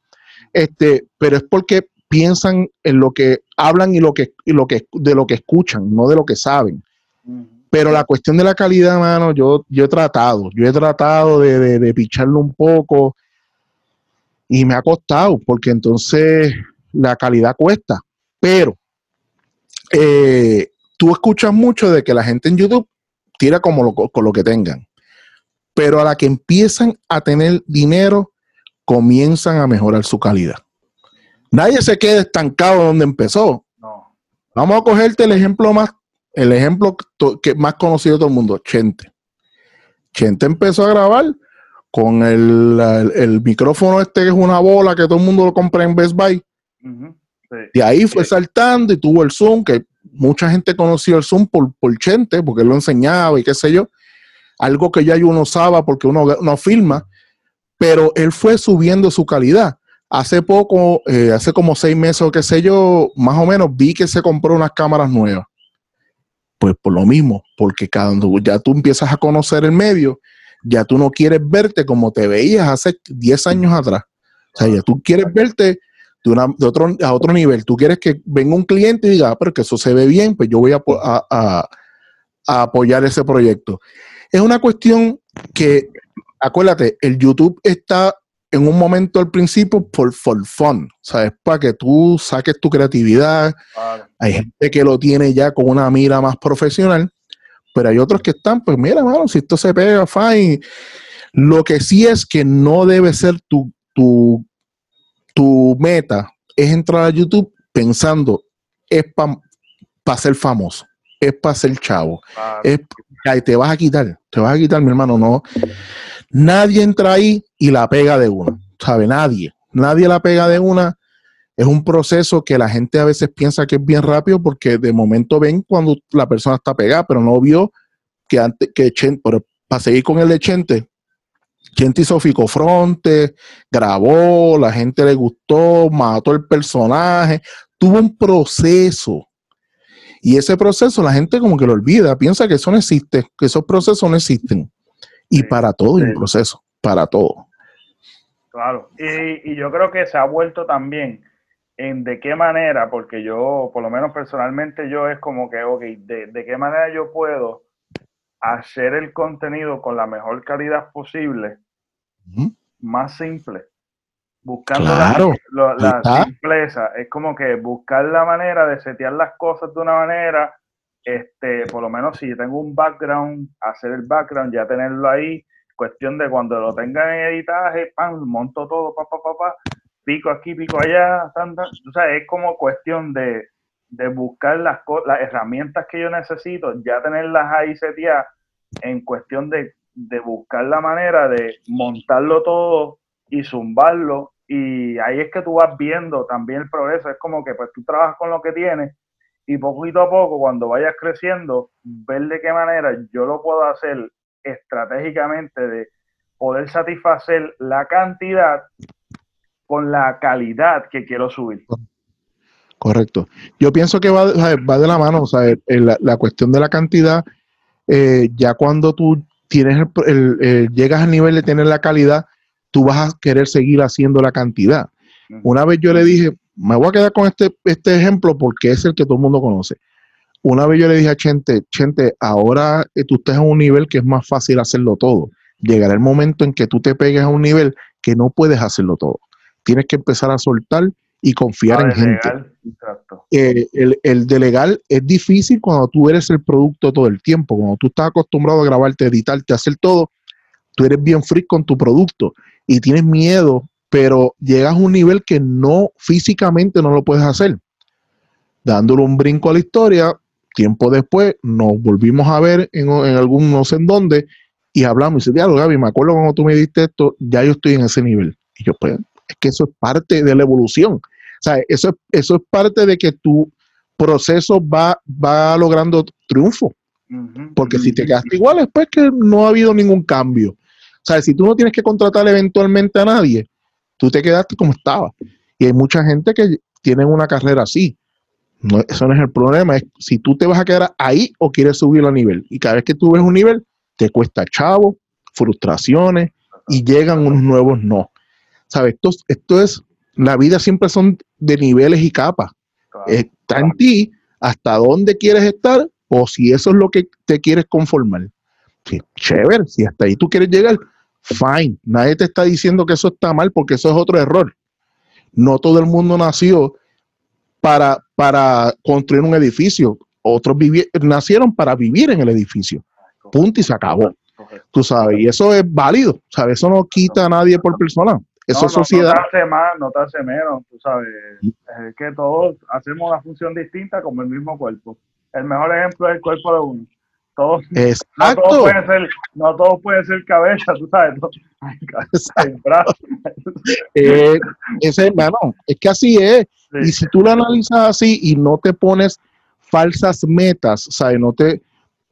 Este, pero es porque piensan en lo que hablan y lo que, y lo que de lo que escuchan, no de lo que saben. Pero la cuestión de la calidad, mano, yo, yo he tratado, yo he tratado de, de, picharlo un poco y me ha costado, porque entonces la calidad cuesta. Pero eh, tú escuchas mucho de que la gente en YouTube tira como lo, con lo que tengan. Pero a la que empiezan a tener dinero, comienzan a mejorar su calidad. Nadie se queda estancado donde empezó. Vamos a cogerte el ejemplo más el ejemplo que más conocido de todo el mundo, Chente. Chente empezó a grabar con el, micrófono este que es una bola que todo el mundo lo compra en Best Buy. De ahí fue saltando y tuvo el Zoom, que mucha gente conoció el Zoom por, por Chente, porque él lo enseñaba y qué sé yo. Algo que ya uno usaba porque uno no filma, pero él fue subiendo su calidad. Hace poco, eh, hace como seis meses o qué sé yo, más o menos vi que se compró unas cámaras nuevas. Pues por lo mismo, porque cuando ya tú empiezas a conocer el medio, ya tú no quieres verte como te veías hace 10 años atrás. O sea, ya tú quieres verte de, una, de otro, a otro nivel. Tú quieres que venga un cliente y diga, ah, pero que eso se ve bien, pues yo voy a, apoyar ese proyecto. Es una cuestión que, acuérdate, el YouTube está en un momento al principio por for fun, ¿sabes? Para que tú saques tu creatividad. Hay gente que lo tiene ya con una mira más profesional, pero hay otros que están, pues mira, mano, si esto se pega, fine. Lo que sí es que no debe ser tu, tu, tu meta, es entrar a YouTube pensando, es para ser famoso, es para ser chavo, es, te vas a quitar, te vas a quitar, mi hermano, no. Nadie entra ahí y la pega de una, ¿sabe? Nadie. Nadie la pega de una. Es un proceso que la gente a veces piensa que es bien rápido porque de momento ven cuando la persona está pegada, pero no vio que antes que Chente, para seguir con el de Chente, Chente hizo Fronte, grabó, la gente le gustó, mató el personaje, tuvo un proceso. Y ese proceso la gente como que lo olvida, piensa que eso no existe, que esos procesos no existen. Y para todo el proceso, para todo. Claro, y, yo creo que se ha vuelto también en de qué manera, porque yo, por lo menos personalmente, yo es como que, ok, de, qué manera yo puedo hacer el contenido con la mejor calidad posible, más simple, buscando la, la simpleza. Es como que buscar la manera de setear las cosas de una manera este, por lo menos si tengo un background, hacer el background, ya tenerlo ahí, cuestión de cuando lo tenga en editaje, pam, monto todo, pa, pa, pa, pa, pico aquí, pico allá, o sea, es como cuestión de, de buscar las, las herramientas que yo necesito, ya tenerlas ahí seteadas, en cuestión de, de buscar la manera de montarlo todo y zumbarlo, y ahí es que tú vas viendo también el progreso, es como que pues tú trabajas con lo que tienes, y poquito a poco, cuando vayas creciendo, ver de qué manera yo lo puedo hacer estratégicamente de poder satisfacer la cantidad con la calidad que quiero subir. Correcto. Yo pienso que va, va de la mano, o sea, la, cuestión de la cantidad, eh, ya cuando tú tienes el, llegas al nivel de tener la calidad, tú vas a querer seguir haciendo la cantidad. Una vez yo le dije, me voy a quedar con este, este ejemplo porque es el que todo el mundo conoce. Una vez yo le dije a Chente, Chente, ahora eh, tú estás en un nivel que es más fácil hacerlo todo. Llegará el momento en que tú te pegues a un nivel que no puedes hacerlo todo. Tienes que empezar a soltar y confiar en gente. Eh, el, el delegar es difícil cuando tú eres el producto todo el tiempo, cuando tú estás acostumbrado a grabarte, editarte, hacer todo, tú eres bien free con tu producto y tienes miedo, pero llegas a un nivel que no físicamente no lo puedes hacer. Dándole un brinco a la historia, tiempo después nos volvimos a ver en, en algún no sé en dónde y hablamos y dice, diablo Gaby, me acuerdo cuando tú me diste esto, ya yo estoy en ese nivel. Y yo, pues, es que eso es parte de la evolución. O sea, eso, eso es parte de que tu proceso va, va logrando triunfo. Porque si te quedaste igual es pues que no ha habido ningún cambio. O sea, si tú no tienes que contratar eventualmente a nadie, tú te quedaste como estaba. Y hay mucha gente que tiene una carrera así. No, eso no es el problema, es si tú te vas a quedar ahí o quieres subir a nivel. Y cada vez que tú ves un nivel, te cuesta chavo, frustraciones y llegan unos nuevos no. ¿Sabes? Esto, esto es, la vida siempre son de niveles y capas. Está en ti hasta dónde quieres estar o si eso es lo que te quieres conformar. Sí, chévere, si hasta ahí tú quieres llegar, fine. Nadie te está diciendo que eso está mal porque eso es otro error. No todo el mundo nació para, para construir un edificio. Otros nacieron para vivir en el edificio. Punto y se acabó. Tú sabes, y eso es válido. ¿sabes? Eso no quita a nadie por persona. Eso es sociedad. No te hace más, no te hace menos. Tú sabes, es que todos hacemos una función distinta como el mismo cuerpo el mejor ejemplo es el cuerpo de uno. Todos, no todos pueden ser, no todos pueden ser cabeza, tú sabes. eh, ese, hermano, es que así es. Y si tú lo analizas así y no te pones falsas metas, ¿sabes? No te,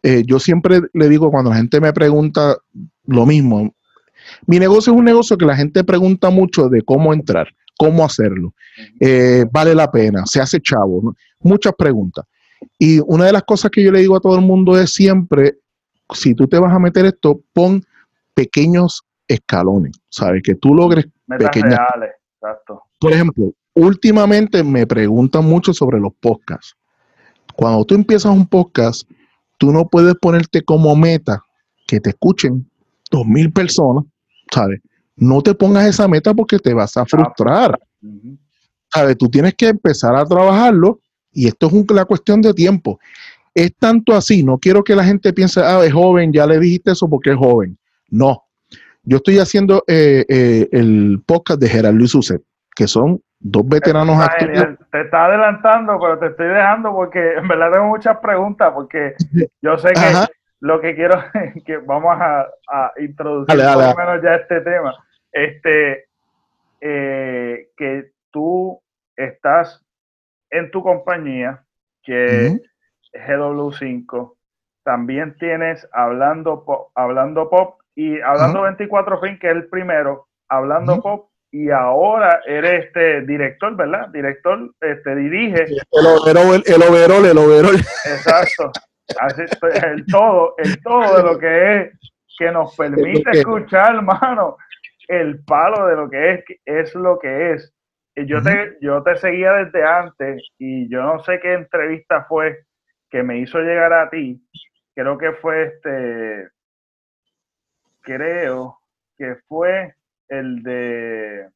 eh, yo siempre le digo cuando la gente me pregunta lo mismo, mi negocio es un negocio que la gente pregunta mucho de cómo entrar, cómo hacerlo, eh, vale la pena, se hace chavo, muchas preguntas. Y una de las cosas que yo le digo a todo el mundo es siempre, si tú te vas a meter esto, pon pequeños escalones, ¿sabes? Que tú logres pequeños. Por ejemplo, últimamente me preguntan mucho sobre los podcasts. Cuando tú empiezas un podcast, tú no puedes ponerte como meta que te escuchen dos mil personas, ¿sabes? No te pongas esa meta porque te vas a frustrar. ¿Sabes? Tú tienes que empezar a trabajarlo y esto es una cuestión de tiempo. Es tanto así, no quiero que la gente piense, ah, es joven, ya le dijiste eso porque es joven. No. Yo estoy haciendo eh, eh, el podcast de Gerard Luis Uset, que son dos veteranos actores. Te está adelantando, pero te estoy dejando porque en verdad tengo muchas preguntas, porque yo sé que lo que quiero es que vamos a, introducir por lo menos ya este tema. Este, eh, que tú estás en tu compañía, que es GW5, también tienes Hablando Pop, Hablando Pop y Hablando 24 Fin, que es el primero, Hablando Pop, y ahora eres este director, ¿verdad? Director, este dirige. El overall, el overall, el overall. Exacto. Pues, el todo, el todo de lo que es, que nos permite escuchar, hermano, el palo de lo que es, es lo que es yo, te, yo te seguía desde antes y yo no sé qué entrevista fue que me hizo llegar a ti. Creo que fue este, creo que fue el de,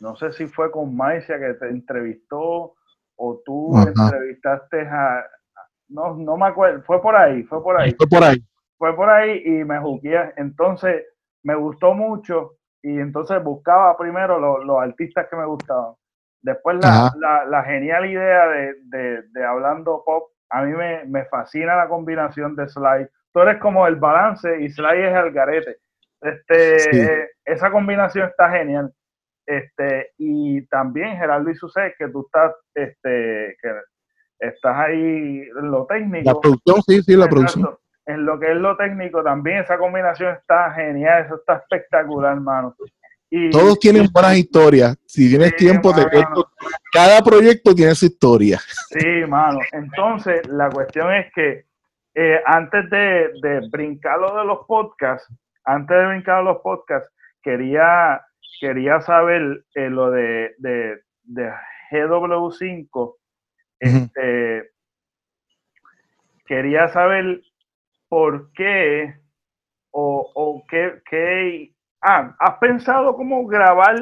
no sé si fue con Maicia que te entrevistó o tú entrevistaste a, no, no me acuerdo, fue por ahí, fue por ahí. Fue por ahí. Fue por ahí y me jugué. Entonces, me gustó mucho y entonces buscaba primero los artistas que me gustaban. Después la, la, genial idea de, de, hablando pop, a mí me, me, fascina la combinación de Sly. Tú eres como el balance y Sly es el garete. Este, eh, esa combinación está genial. Este, y también Gerardo y Susé, que tú estás, este, que estás ahí en lo técnico. La producción, sí, sí, la producción en lo que es lo técnico también esa combinación está genial, eso está espectacular, hermano. Y, Todos tienen buenas historias. Si tienes tiempo, de cada proyecto tiene su historia. Sí, mano. Entonces, la cuestión es que eh, antes de, de brincar lo de los podcasts, antes de brincar los podcasts, quería, quería saber eh, lo de, de, de GW5. Este, quería saber por qué o, o qué, qué, Ah, ¿has pensado cómo grabar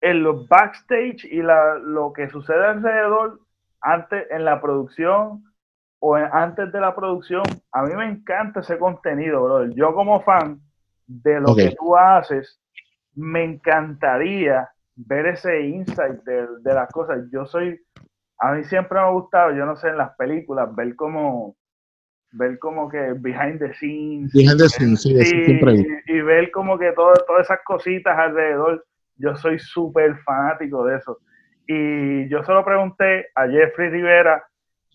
en los backstage y la, lo que sucede alrededor antes en la producción o antes de la producción? A mí me encanta ese contenido, brother. Yo como fan de lo que tú haces, me encantaría ver ese insight de, de las cosas. Yo soy, a mí siempre me ha gustado, yo no sé, en las películas, ver cómo ver como que behind the scenes. Behind the scenes, sí, siempre. Y, ver como que todo, todas esas cositas alrededor. Yo soy súper fanático de eso. Y yo se lo pregunté a Jeffrey Rivera,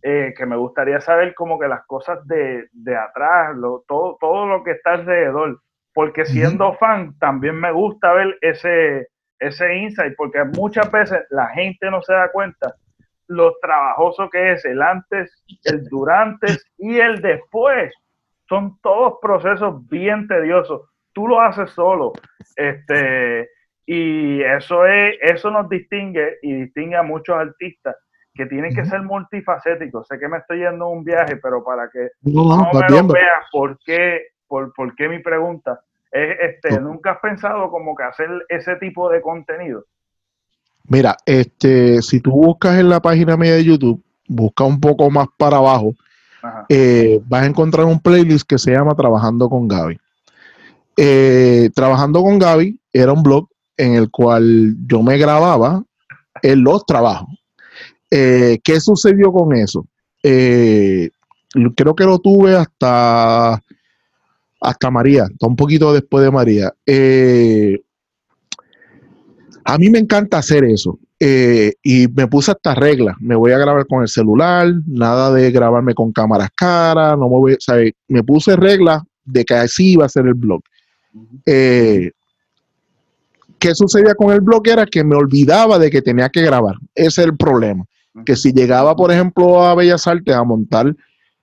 eh, que me gustaría saber como que las cosas de, de atrás, lo, todo, todo lo que está alrededor. Porque siendo fan, también me gusta ver ese, ese insight, porque muchas veces la gente no se da cuenta lo trabajoso que es el antes, el durante y el después. Son todos procesos bien tediosos. Tú lo haces solo. Este, y eso es, eso nos distingue y distingue a muchos artistas que tienen que ser multifacéticos. Sé que me estoy yendo a un viaje, pero para que no, me lo veas, ¿por qué, por, por qué mi pregunta? Es, este, ¿Nunca has pensado como que hacer ese tipo de contenido? Mira, este, si tú buscas en la página mía de YouTube, busca un poco más para abajo, eh, vas a encontrar un playlist que se llama Trabajando con Gaby. Eh, Trabajando con Gaby era un blog en el cual yo me grababa en los trabajos. Eh, ¿Qué sucedió con eso? creo que lo tuve hasta, hasta María, hasta un poquito después de María. A mí me encanta hacer eso. Eh, y me puse hasta reglas. Me voy a grabar con el celular, nada de grabarme con cámaras caras, no me voy, me puse reglas de que así iba a ser el blog. Eh, ¿Qué sucedía con el blog? Era que me olvidaba de que tenía que grabar. Ese es el problema. Que si llegaba, por ejemplo, a Bellas Artes a montar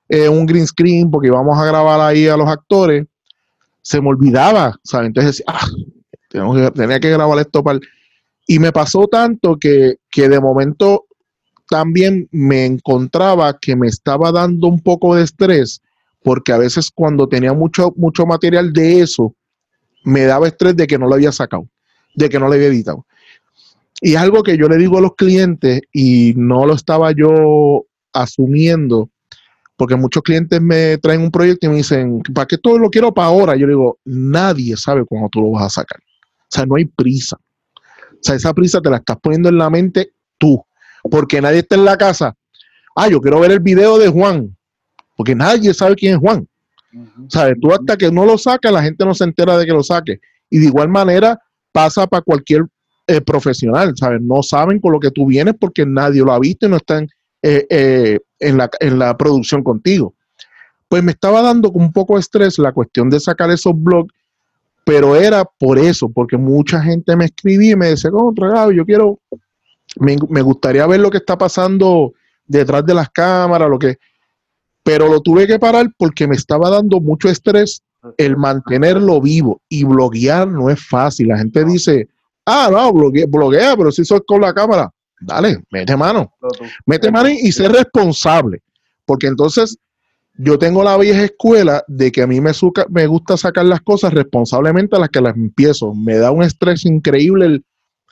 eh, un green screen porque íbamos a grabar ahí a los actores, se me olvidaba, ¿sabes? Entonces, ah, tenía que grabar esto para... Y me pasó tanto que, de momento también me encontraba que me estaba dando un poco de estrés, porque a veces cuando tenía mucho, mucho material de eso, me daba estrés de que no lo había sacado, de que no lo había editado. Y es algo que yo le digo a los clientes y no lo estaba yo asumiendo, porque muchos clientes me traen un proyecto y me dicen, ¿para qué todo lo quiero para ahora? Yo digo, nadie sabe cuándo tú lo vas a sacar. O sea, no hay prisa. O sea, esa prisa te la estás poniendo en la mente tú, porque nadie está en la casa. Ah, yo quiero ver el video de Juan, porque nadie sabe quién es Juan. ¿Sabes? Tú hasta que no lo sacas, la gente no se entera de que lo saque. Y de igual manera pasa para cualquier eh, profesional, ¿sabes? No saben con lo que tú vienes porque nadie lo ha visto y no están eh, eh, en, la, en la producción contigo. Pues me estaba dando un poco de estrés la cuestión de sacar esos blogs pero era por eso, porque mucha gente me escribía y me decía, contra Gaby, yo quiero, me, gustaría ver lo que está pasando detrás de las cámaras, lo que, pero lo tuve que parar porque me estaba dando mucho estrés el mantenerlo vivo y bloguear no es fácil. La gente dice, ah, no, bloguea, bloguea pero si soy con la cámara, dale, mete mano, mete mano y, y sé responsable, porque entonces yo tengo la vieja escuela de que a mí me, me gusta sacar las cosas responsablemente a las que las empiezo. Me da un estrés increíble.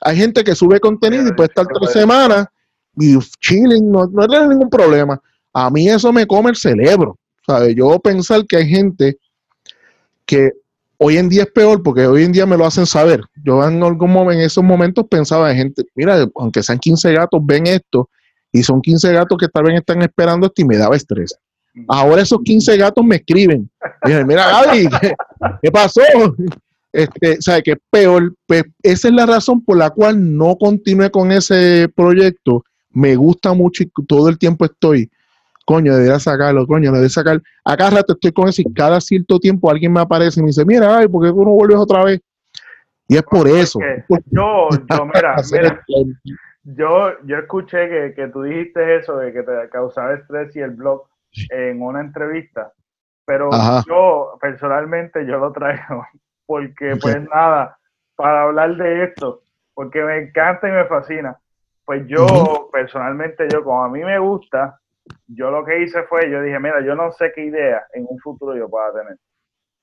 hay gente que sube contenido y puede estar tres semanas y chilling, no, no tiene ningún problema. A mí eso me come el cerebro. ¿sabe? Yo pensar que hay gente que hoy en día es peor porque hoy en día me lo hacen saber. Yo en algún momento, en esos momentos pensaba en gente, mira, aunque sean 15 gatos, ven esto y son 15 gatos que tal vez están esperando esto y me daba estrés. Ahora esos 15 gatos me escriben. mira, Gaby, ¿qué, pasó? Este, ¿sabe qué peor? Pues esa es la razón por la cual no continué con ese proyecto. Me gusta mucho y todo el tiempo estoy, coño, debería sacarlo, coño, debería sacar. Acá rato estoy con eso y cada cierto tiempo alguien me aparece y me dice, mira, ay, ¿por qué tú no vuelves otra vez? Y es por eso. Yo, yo, mira, mira, yo, yo escuché que, que tú dijiste eso de que te causaba estrés y el blog en una entrevista, pero yo personalmente yo lo traigo porque pues nada, para hablar de esto, porque me encanta y me fascina. Pues yo, personalmente, yo como a mí me gusta, yo lo que hice fue, yo dije, mira, yo no sé qué idea en un futuro yo pueda tener.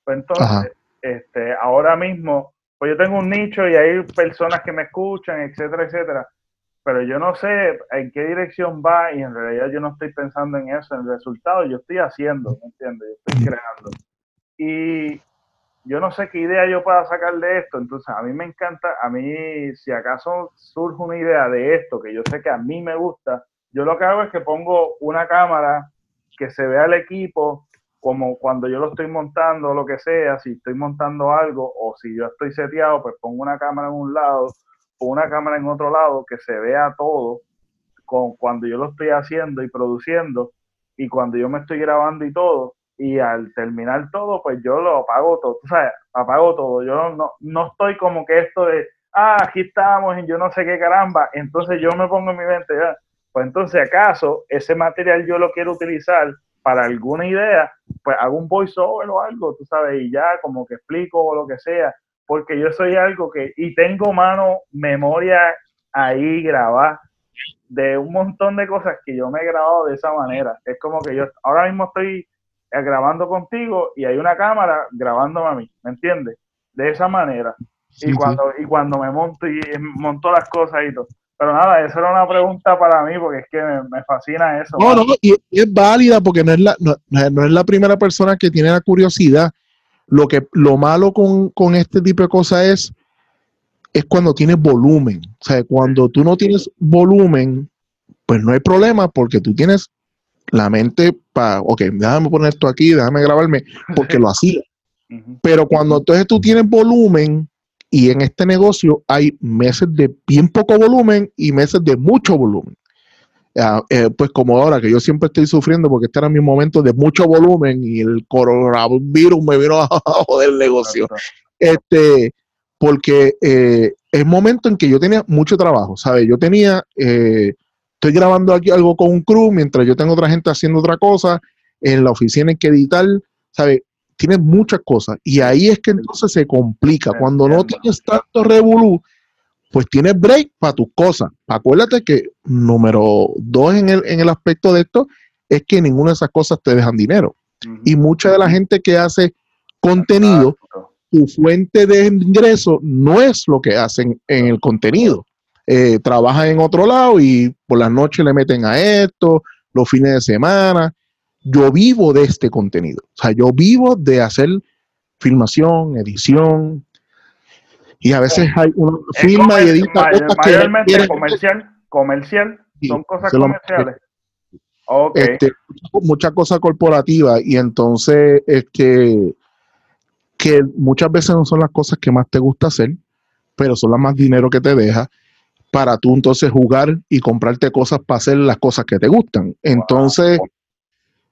Pues entonces, este, ahora mismo, pues yo tengo un nicho y hay personas que me escuchan, etcétera, etcétera. Pero yo no sé en qué dirección va y en realidad yo no estoy pensando en eso, en el resultado, yo estoy haciendo, ¿me entiendes? Yo estoy creando. Y yo no sé qué idea yo pueda sacar de esto, entonces a mí me encanta, a mí si acaso surge una idea de esto que yo sé que a mí me gusta, yo lo que hago es que pongo una cámara que se vea el equipo como cuando yo lo estoy montando, lo que sea, si estoy montando algo o si yo estoy seteado, pues pongo una cámara en un lado una cámara en otro lado que se vea todo con, cuando yo lo estoy haciendo y produciendo y cuando yo me estoy grabando y todo y al terminar todo, pues yo lo apago todo, o sea, apago todo. Yo no, no estoy como que esto de, ah, aquí estamos y yo no sé qué caramba. Entonces yo me pongo en mi mente, ya, pues entonces acaso ese material yo lo quiero utilizar para alguna idea, pues hago un voiceover o algo, tú sabes, y ya como que explico o lo que sea, porque yo soy algo que, y tengo mano, memoria ahí grabada de un montón de cosas que yo me he grabado de esa manera. Es como que yo ahora mismo estoy eh, grabando contigo y hay una cámara grabándome a mí, ¿me entiendes? De esa manera. y, cuando, y cuando me monto y monto las cosas y todo. Pero nada, eso era una pregunta para mí porque es que me, fascina eso. No, no, y, es válida porque no es, la, no, es la primera persona que tiene la curiosidad. Lo, que, lo malo con, con este tipo de cosas es, es cuando tienes volumen. O sea, cuando tú no tienes volumen, pues no hay problema porque tú tienes la mente para, ok, déjame poner esto aquí, déjame grabarme, porque lo hacía. Pero cuando entonces tú tienes volumen, y en este negocio hay meses de bien poco volumen y meses de mucho volumen. Eh, pues como ahora que yo siempre estoy sufriendo porque este era mi momento de mucho volumen y el coronavirus me vino a joder el negocio. Este, porque eh, es momento en que yo tenía mucho trabajo, ¿sabes? Yo tenía eh, estoy grabando aquí algo con un crew mientras yo tengo otra gente haciendo otra cosa, en la oficina hay que editar, ¿sabes? Tienes muchas cosas y ahí es que entonces se complica. Cuando no tienes tanto revolú, pues tienes break para tus cosas. Acuérdate que número dos en el, en el aspecto de esto es que ninguna de esas cosas te dejan dinero. Y mucha de la gente que hace contenido, tu fuente de ingreso no es lo que hacen en el contenido eh, trabajan en otro lado y por las noches le meten a esto, los fines de semana. Yo vivo de este contenido. O sea, yo vivo de hacer filmación, edición. Y a veces hay una firma y edita mayormente comercial, comercial, son cosas comerciales. Este, mucha cosa corporativa y entonces es que, que muchas veces no son las cosas que más te gusta hacer, pero son las más dinero que te deja para tú entonces jugar y comprarte cosas para hacer las cosas que te gustan. Entonces,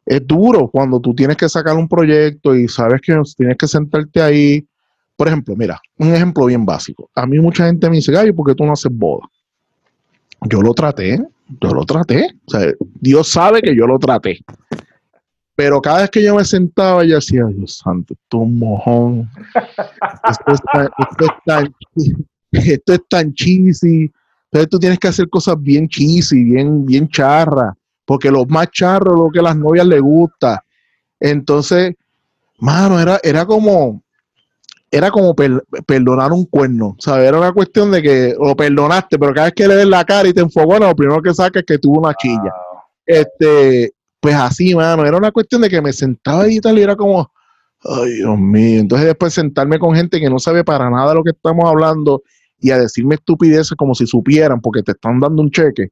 es duro cuando tú tienes que sacar un proyecto y sabes que tienes que sentarte ahí. Por ejemplo, mira, un ejemplo bien básico. A mí mucha gente me dice, Gallo, ¿por qué tú no haces boda? Yo lo traté, yo lo traté. O sea, Dios sabe que yo lo traté. Pero cada vez que yo me sentaba, yo decía, Dios santo, tú un mojón. Esto esto esto es tan cheesy entonces tú tienes que hacer cosas bien cheesy, bien, bien charras, porque los más charros lo que a las novias les gusta. Entonces, mano, era, era como, era como perdonar un cuerno, ¿sabes? Era una cuestión de que lo perdonaste, pero cada vez que le des la cara y te enfocó, lo primero que saca es que tuvo una chilla. Este, pues así, mano, era una cuestión de que me sentaba ahí y tal y era como, ay, Dios mío. Entonces después sentarme con gente que no sabe para nada lo que estamos hablando y a decirme estupideces como si supieran porque te están dando un cheque.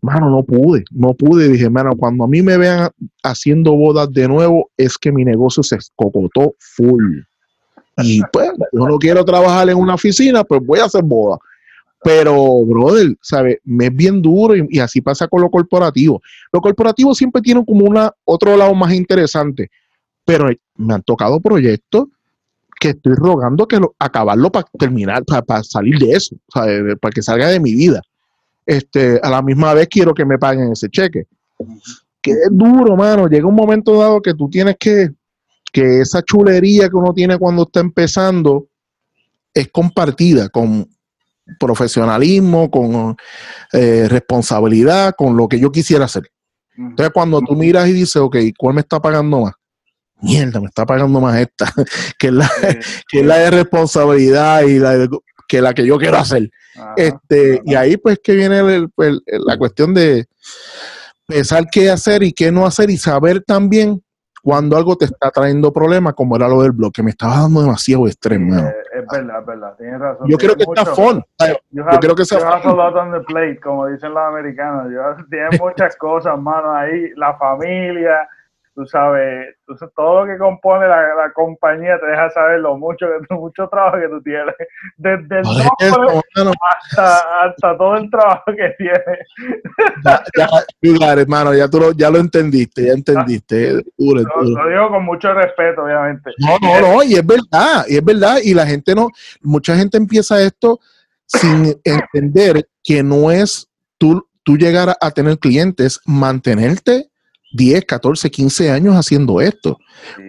Mano, no pude, no pude. Dije, mano, cuando a mí me vean haciendo bodas de nuevo, es que mi negocio se escocotó full. Y pues, yo no quiero trabajar en una oficina, pues voy a hacer bodas. Pero, brother, ¿sabes? Me es bien duro y, así pasa con lo corporativo. Lo corporativo siempre tiene como una, otro lado más interesante, pero me han tocado proyectos que estoy rogando que lo, acabarlo para terminar, para, salir de eso, para que salga de mi vida. Este, a la misma vez quiero que me paguen ese cheque. Que es duro, mano. Llega un momento dado que tú tienes que, que esa chulería que uno tiene cuando está empezando, es compartida con profesionalismo, con eh, responsabilidad, con lo que yo quisiera hacer. Entonces, cuando tú miras y dices, ok, ¿cuál me está pagando más? Mierda, me está pagando más esta, que es la, que es la de responsabilidad y la que la que yo quiero hacer. este, y ahí pues que viene la cuestión de pensar qué hacer y qué no hacer y saber también cuando algo te está trayendo problemas, como era lo del blog, que me estaba dando demasiado estrés, eh, es verdad, es verdad, tienes razón. Yo creo que está fun. Yo, creo que sea fun. a lot on the plate, como dicen los americanos. Yo, tienes muchas cosas, mano, ahí, la familia, tú sabes, todo lo que compone la, compañía te deja saber lo mucho, mucho trabajo que tú tienes. Desde el nombre hasta, hasta, todo el trabajo que tienes. Ya, ya, hermano, ya tú lo, ya lo entendiste, ya entendiste. Lo, digo con mucho respeto, obviamente. No, no, no, y es verdad, y es verdad, y la gente no, mucha gente empieza esto sin entender que no es tú, tú llegar a tener clientes, mantenerte 10, 14, 15 años haciendo esto.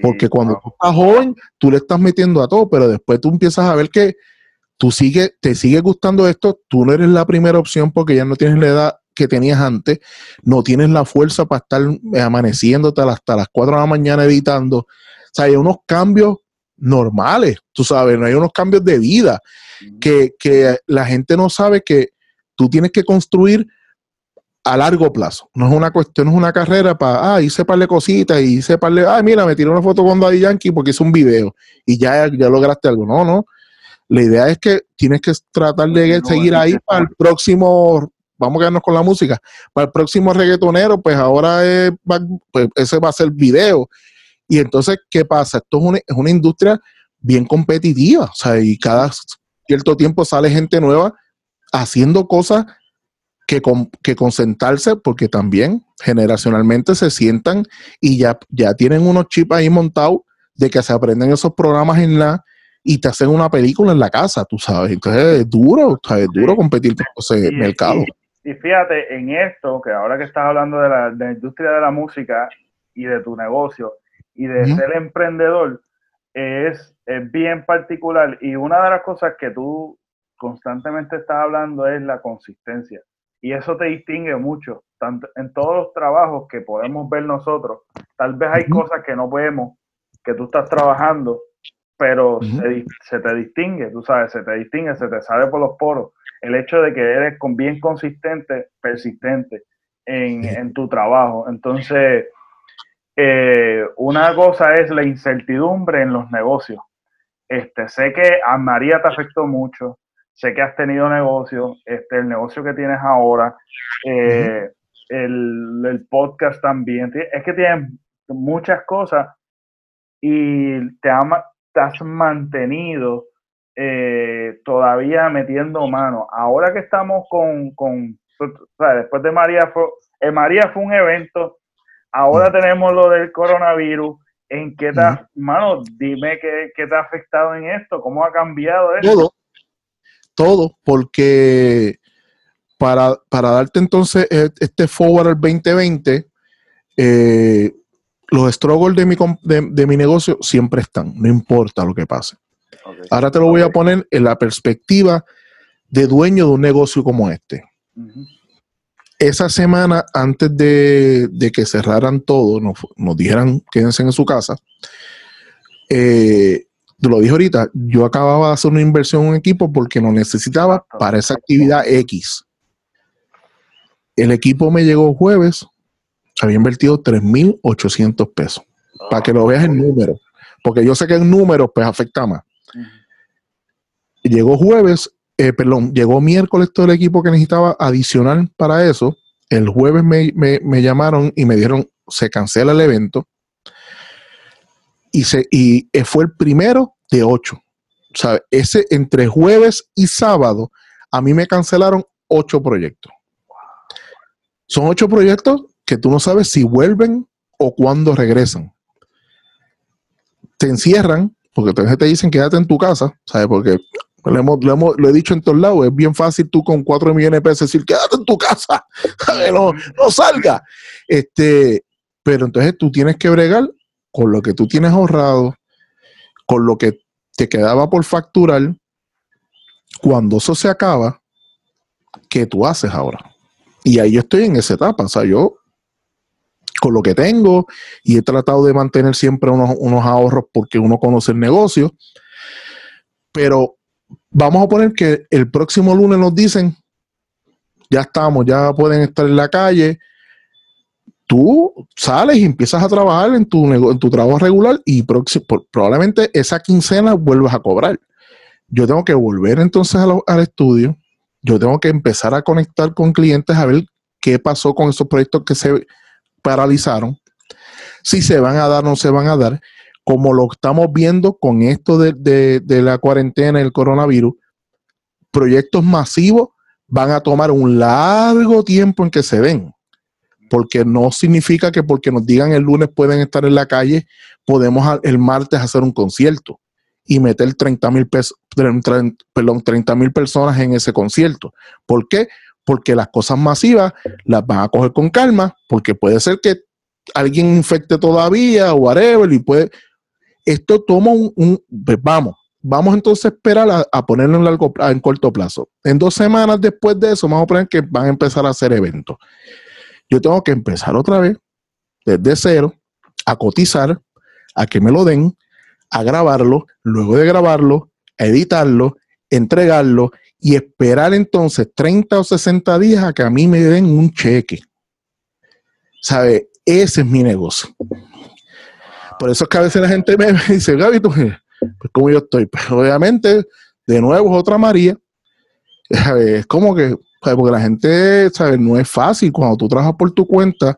Porque cuando tú estás joven, tú le estás metiendo a todo, pero después tú empiezas a ver que tú sigue, te sigue gustando esto, tú no eres la primera opción porque ya no tienes la edad que tenías antes, no tienes la fuerza para estar amaneciéndote hasta las 4 de la mañana editando. O sea, hay unos cambios normales, tú sabes, no hay unos cambios de vida que, que la gente no sabe que tú tienes que construir a largo plazo. No es una cuestión, no es una carrera para, ah, hice par de cositas y hice par de, ah, mira, me tiré una foto con Daddy Yankee porque hice un video y ya, ya lograste algo. No, no. La idea es que tienes que tratar de seguir ahí para el próximo, vamos a quedarnos con la música, para el próximo reggaetonero, pues ahora es, pues ese va a ser video. Y entonces, ¿qué pasa? Esto es una, es una industria bien competitiva, o sea, y cada cierto tiempo sale gente nueva haciendo cosas que, con, que concentrarse porque también generacionalmente se sientan y ya, ya tienen unos chips ahí montados de que se aprenden esos programas en la y te hacen una película en la casa, tú sabes. Entonces es duro, es duro competir con ese mercado. Y, fíjate, en esto, que ahora que estás hablando de la, de la industria de la música y de tu negocio y de ser emprendedor, es, es bien particular. Y una de las cosas que tú constantemente estás hablando es la consistencia. Y eso te distingue mucho, tanto en todos los trabajos que podemos ver nosotros. Tal vez hay cosas que no vemos, que tú estás trabajando, pero se, te distingue, tú sabes, se te distingue, se te sale por los poros. El hecho de que eres con bien consistente, persistente en, tu trabajo. Entonces, eh, una cosa es la incertidumbre en los negocios. Este, sé que a María te afectó mucho, sé que has tenido negocio, este, el negocio que tienes ahora, eh, el, podcast también, es que tienes muchas cosas y te, te has mantenido eh, todavía metiendo mano. Ahora que estamos con, con después de María fue, eh, María fue un evento, ahora tenemos lo del coronavirus. ¿En qué te, mano, dime qué, qué, te ha afectado en esto? ¿Cómo ha cambiado esto? todo, porque para, darte entonces e, este forward al 2020, eh, los struggles de mi, de, mi negocio siempre están, no importa lo que pase. Ahora te lo voy a poner en la perspectiva de dueño de un negocio como este. Esa semana, antes de, que cerraran todo, nos, nos, dijeran quédense en su casa, eh, lo dije ahorita, yo acababa de hacer una inversión en un equipo porque lo necesitaba para esa actividad X. El equipo me llegó jueves, había invertido 3.800 pesos. para que lo veas en número. Porque yo sé que en números pues afecta más. Llegó jueves, eh, perdón, llegó miércoles todo el equipo que necesitaba adicional para eso. El jueves me, me llamaron y me dijeron, se cancela el evento y, se, y eh, fue el primero de ocho. O ese entre jueves y sábado, a mí me cancelaron ocho proyectos. Son ocho proyectos que tú no sabes si vuelven o cuándo regresan. Te encierran, porque te dicen quédate en tu casa, ¿sabes? Porque lo, he dicho en todos lados, es bien fácil tú con cuatro millones de pesos decir quédate en tu casa, no, no salga. Este, pero entonces tú tienes que bregar con lo que tú tienes ahorrado, con lo que te quedaba por facturar Cuando eso se acaba, ¿qué tú haces ahora? Y ahí yo estoy en esa etapa. O sea, yo con lo que tengo y he tratado de mantener siempre unos, unos ahorros porque uno conoce el negocio. Pero vamos a poner que el próximo lunes nos dicen, ya estamos, ya pueden estar en la calle. Tú sales y empiezas a trabajar en tu, en tu trabajo regular y probablemente esa quincena vuelvas a cobrar. Yo tengo que volver entonces al estudio, yo tengo que empezar a conectar con clientes a ver qué pasó con esos proyectos que se paralizaron, si se van a dar o no se van a dar, como lo estamos viendo con esto de, la cuarentena y el coronavirus, proyectos masivos van a tomar un largo tiempo en que se den, porque no significa que porque nos digan el lunes pueden estar en la calle, podemos el martes hacer un concierto y meter 30 mil perdón, 30 mil personas en ese concierto. ¿Por qué? Porque las cosas masivas las van a coger con calma, porque puede ser que alguien infecte todavía o whatever y puede... Esto toma un... Pues vamos, vamos entonces a esperar a, ponerlo en, largo, en corto plazo. En dos semanas después de eso, vamos a poner que van a empezar a hacer eventos. Yo tengo que empezar otra vez, desde cero, a cotizar, a que me lo den, a grabarlo, luego de grabarlo, a editarlo, entregarlo y esperar entonces 30 o 60 días a que a mí me den un cheque. ¿Sabe? Ese es mi negocio. Por eso es que a veces la gente me dice, Gaby, tú, pues como yo estoy. Pero pues, obviamente, de nuevo es otra María. Es como que, porque la gente, ¿sabes? No es fácil cuando tú trabajas por tu cuenta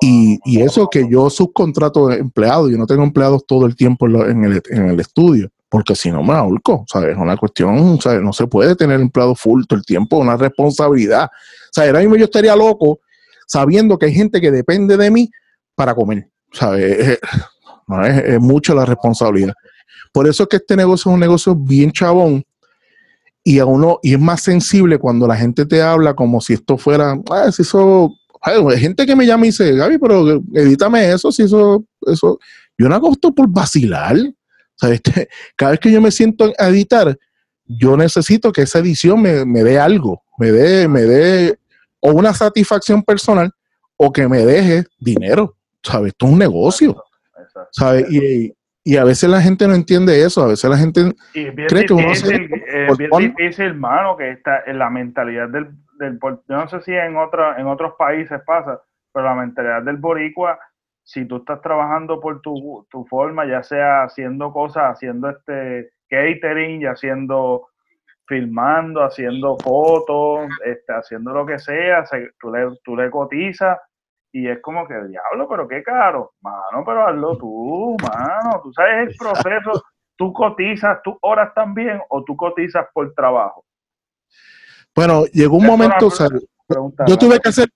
y, eso que yo subcontrato empleados, yo no tengo empleados todo el tiempo en, el, estudio, porque si no me ahorco, ¿sabes? Es una cuestión, ¿sabes? No se puede tener empleados full todo el tiempo, una responsabilidad. O sea, ahora mismo yo estaría loco sabiendo que hay gente que depende de mí para comer, ¿sabes? Es, mucho la responsabilidad. Por eso es que este negocio es un negocio bien chabón y a uno y es más sensible cuando la gente te habla como si esto fuera, ah, si eso hay gente que me llama y dice, Gaby, pero edítame eso, si eso, eso. Yo no hago esto por vacilar. Este, cada vez que yo me siento a editar, yo necesito que esa edición me, dé algo, me dé, me dé o una satisfacción personal o que me deje dinero. ¿Sabes? Esto es un negocio. ¿Sabes? Y, a veces la gente no entiende eso, a veces la gente cree que uno se... Es bien difícil, hermano, que está en la mentalidad del, yo no sé si en, otra, en otros países pasa, pero la mentalidad del boricua, si tú estás trabajando por tu, tu forma, ya sea haciendo cosas, haciendo este catering, ya haciendo filmando, haciendo fotos, este, haciendo lo que sea, tú, le, tú le cotizas y es como que, diablo, pero qué caro. Mano, pero hazlo tú, mano. Tú sabes el proceso. Tú cotizas tus horas también o tú cotizas por trabajo. Bueno, llegó un momento, o sea, yo tuve que hacer,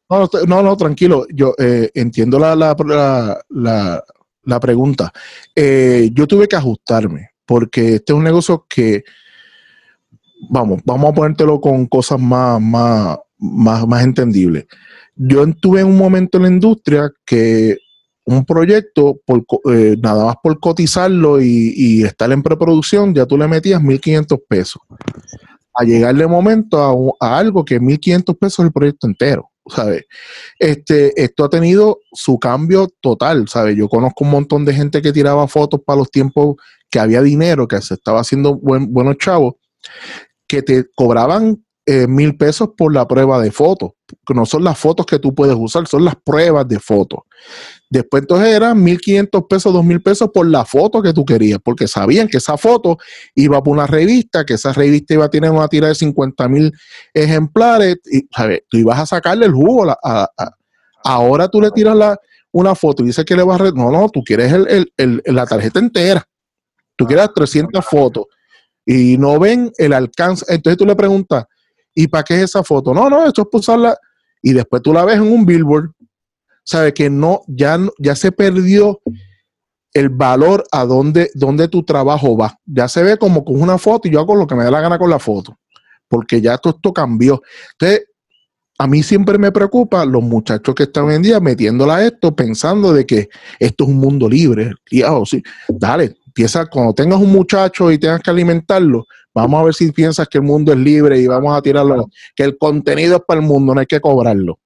no, no, tranquilo, yo eh, entiendo la, la, la, pregunta. Eh, yo tuve que ajustarme, porque este es un negocio que, vamos, vamos a ponértelo con cosas más, más, más, más entendibles. Yo tuve en un momento en la industria que un proyecto, eh, nada más por cotizarlo y, estar en preproducción, ya tú le metías 1.500 pesos a llegar de momento a, algo que 1.500 pesos el proyecto entero, ¿sabes? Este, esto ha tenido su cambio total, ¿sabes? Yo conozco un montón de gente que tiraba fotos para los tiempos que había dinero, que se estaba haciendo buenos chavos, que te cobraban eh, mil pesos por la prueba de fotos, que no son las fotos que tú puedes usar, son las pruebas de fotos. Después entonces eran 1.500 pesos, 2.000 pesos por la foto que tú querías, porque sabían que esa foto iba por una revista, que esa revista iba a tener una tira de 50.000 ejemplares, y ¿sabes? tú ibas a sacarle el jugo. A, ahora tú le tiras la, una foto y dices que le vas a... No, no, tú quieres la tarjeta entera. Tú quieres 300 fotos y no ven el alcance. Entonces tú le preguntas, ¿y para qué es esa foto? No, no, esto es para. Y después tú la ves en un billboard sabe que no, ya, ya se perdió el valor a dónde tu trabajo va. Ya se ve como con una foto y yo hago lo que me da la gana con la foto, porque ya todo esto cambió. Entonces, a mí siempre me preocupa los muchachos que están hoy en día metiéndola a esto, pensando de que esto es un mundo libre. sí, dale, empieza, cuando tengas un muchacho y tengas que alimentarlo, vamos a ver si piensas que el mundo es libre y vamos a tirarlo, que el contenido es para el mundo, no hay que cobrarlo.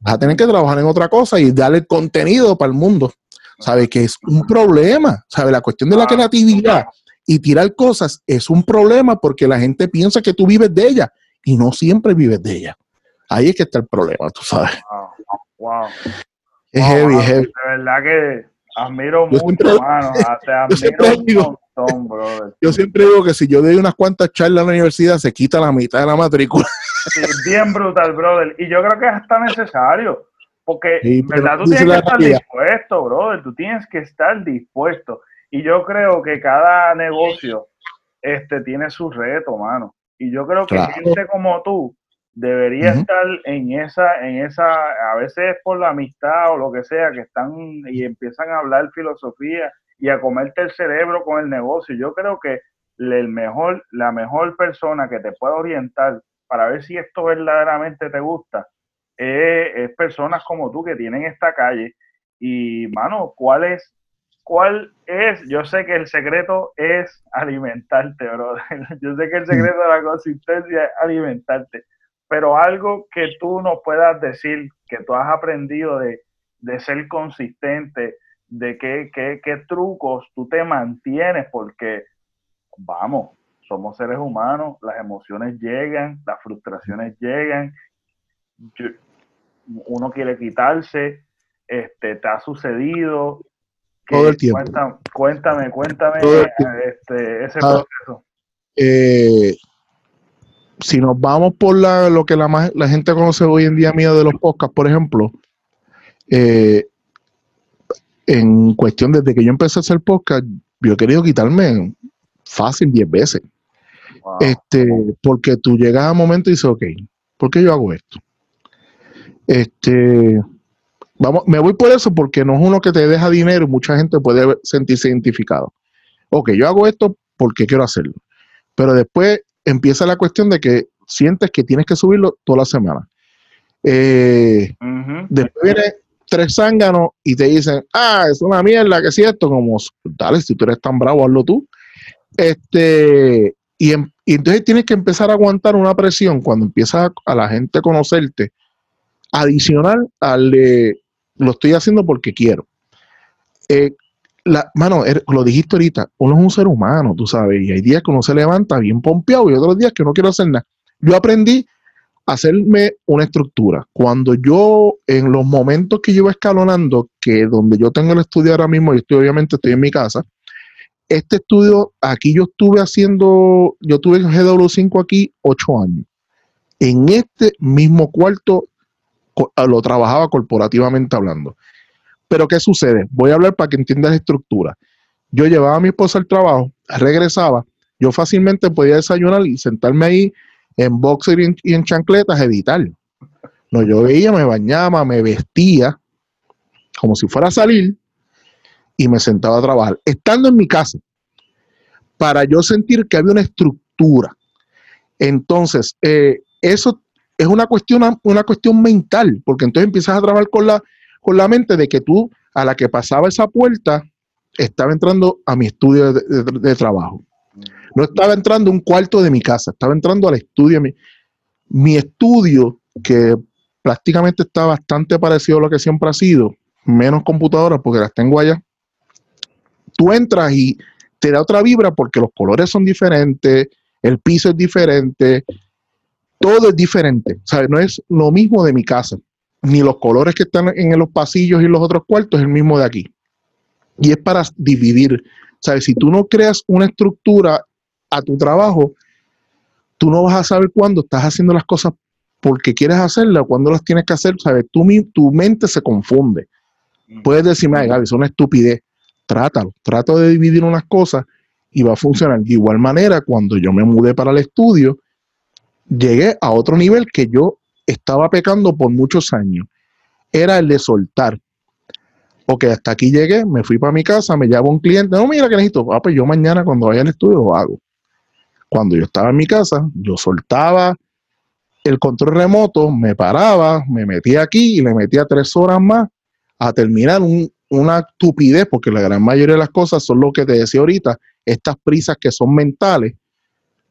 Vas a tener que trabajar en otra cosa y darle contenido para el mundo. ¿Sabes? Que es un problema. ¿Sabes? La cuestión de la creatividad y tirar cosas es un problema porque la gente piensa que tú vives de ella y no siempre vives de ella. Ahí es que está el problema, tú sabes. Wow. Es heavy, es heavy. De verdad que admiro mucho, hermano. Te admiro un montón, brother. Yo siempre digo que si yo doy unas cuantas charlas en la universidad, se quita la mitad de la matrícula. Sí, bien brutal, brother. Y yo creo que es hasta necesario. Porque, ¿verdad? Tú tienes que estar dispuesto, brother. Tú tienes que estar dispuesto. Y yo creo que cada negocio este, tiene su reto, mano. Y yo creo que gente como tú debería estar en esa, en esa, a veces por la amistad o lo que sea, que están y empiezan a hablar filosofía y a comerte el cerebro con el negocio. Yo creo que el mejor, la mejor persona que te pueda orientar para ver si esto verdaderamente te gusta es, personas como tú que tienen esta calle. Y, mano, ¿cuál es, ¿cuál es? Yo sé que el secreto es alimentarte, bro. Yo sé que el secreto de la consistencia es alimentarte pero algo que tú nos puedas decir, que tú has aprendido de, ser consistente, de qué, qué, trucos tú te mantienes, porque vamos, somos seres humanos, las emociones llegan, las frustraciones llegan, uno quiere quitarse, este, te ha sucedido. Todo el tiempo. Cuéntame, cuéntame, este, ese ah, proceso. Eh, si nos vamos por la, lo que la, la gente conoce hoy en día mío de los podcasts, por ejemplo, eh, en cuestión desde que yo empecé a hacer podcast, yo he querido quitarme fácil 10 veces. Este, porque tú llegas a un momento y dices, ok, ¿por qué yo hago esto? Este, vamos, me voy por eso porque no es uno que te deja dinero y mucha gente puede sentirse identificado. Ok, yo hago esto porque quiero hacerlo. Pero después empieza la cuestión de que sientes que tienes que subirlo toda la semana. Eh, después viene tres zánganos y te dicen, ah, es una mierda, que es cierto, como, dale, si tú eres tan bravo, hazlo tú. Este, y, em, entonces tienes que empezar a aguantar una presión cuando empieza a, la gente a conocerte, adicional al de, lo estoy haciendo porque quiero. Eh, mano, er, lo dijiste ahorita, uno es un ser humano, tú sabes, y hay días que uno se levanta bien pompeado y otros días que no quiero hacer nada. Yo aprendí hacerme una estructura. Cuando yo, en los momentos que yo iba escalonando, que donde yo tengo el estudio ahora mismo, y estoy obviamente estoy en mi casa, este estudio, aquí yo estuve haciendo, yo tuve el GW5 aquí ocho años. En este mismo cuarto lo trabajaba corporativamente hablando. Pero ¿qué sucede? Voy a hablar para que entiendas la estructura. Yo llevaba a mi esposa al trabajo, regresaba, yo fácilmente podía desayunar y sentarme ahí en boxer y en, chancletas a editar. No, yo veía, me bañaba, me vestía como si fuera a salir y me sentaba a trabajar, estando en mi casa, para yo sentir que había una estructura. Entonces, eh, eso es una cuestión, una cuestión mental, porque entonces empiezas a trabajar con la, con la mente de que tú, a la que pasaba esa puerta, estaba entrando a mi estudio de, trabajo. No estaba entrando a un cuarto de mi casa, estaba entrando al estudio. Mi, mi estudio, que prácticamente está bastante parecido a lo que siempre ha sido, menos computadoras porque las tengo allá. Tú entras y te da otra vibra porque los colores son diferentes, el piso es diferente, todo es diferente. ¿sabes? No es lo mismo de mi casa ni los colores que están en los pasillos y los otros cuartos es el mismo de aquí. Y es para dividir. ¿Sabes? Si tú no creas una estructura a tu trabajo, tú no vas a saber cuándo estás haciendo las cosas porque quieres hacerlas cuándo las tienes que hacer. ¿Sabes? Tu, tu mente se confunde. Puedes decirme, ay, Gaby, es una estupidez. Trátalo. Trato de dividir unas cosas y va a funcionar. De igual manera, cuando yo me mudé para el estudio, llegué a otro nivel que yo estaba pecando por muchos años era el de soltar. Ok, hasta aquí llegué, me fui para mi casa, me llama un cliente, no, mira que necesito, ah, pues yo mañana cuando vaya al estudio lo hago. Cuando yo estaba en mi casa, yo soltaba el control remoto, me paraba, me metía aquí y le metía tres horas más a terminar un, una estupidez, porque la gran mayoría de las cosas son lo que te decía ahorita, estas prisas que son mentales,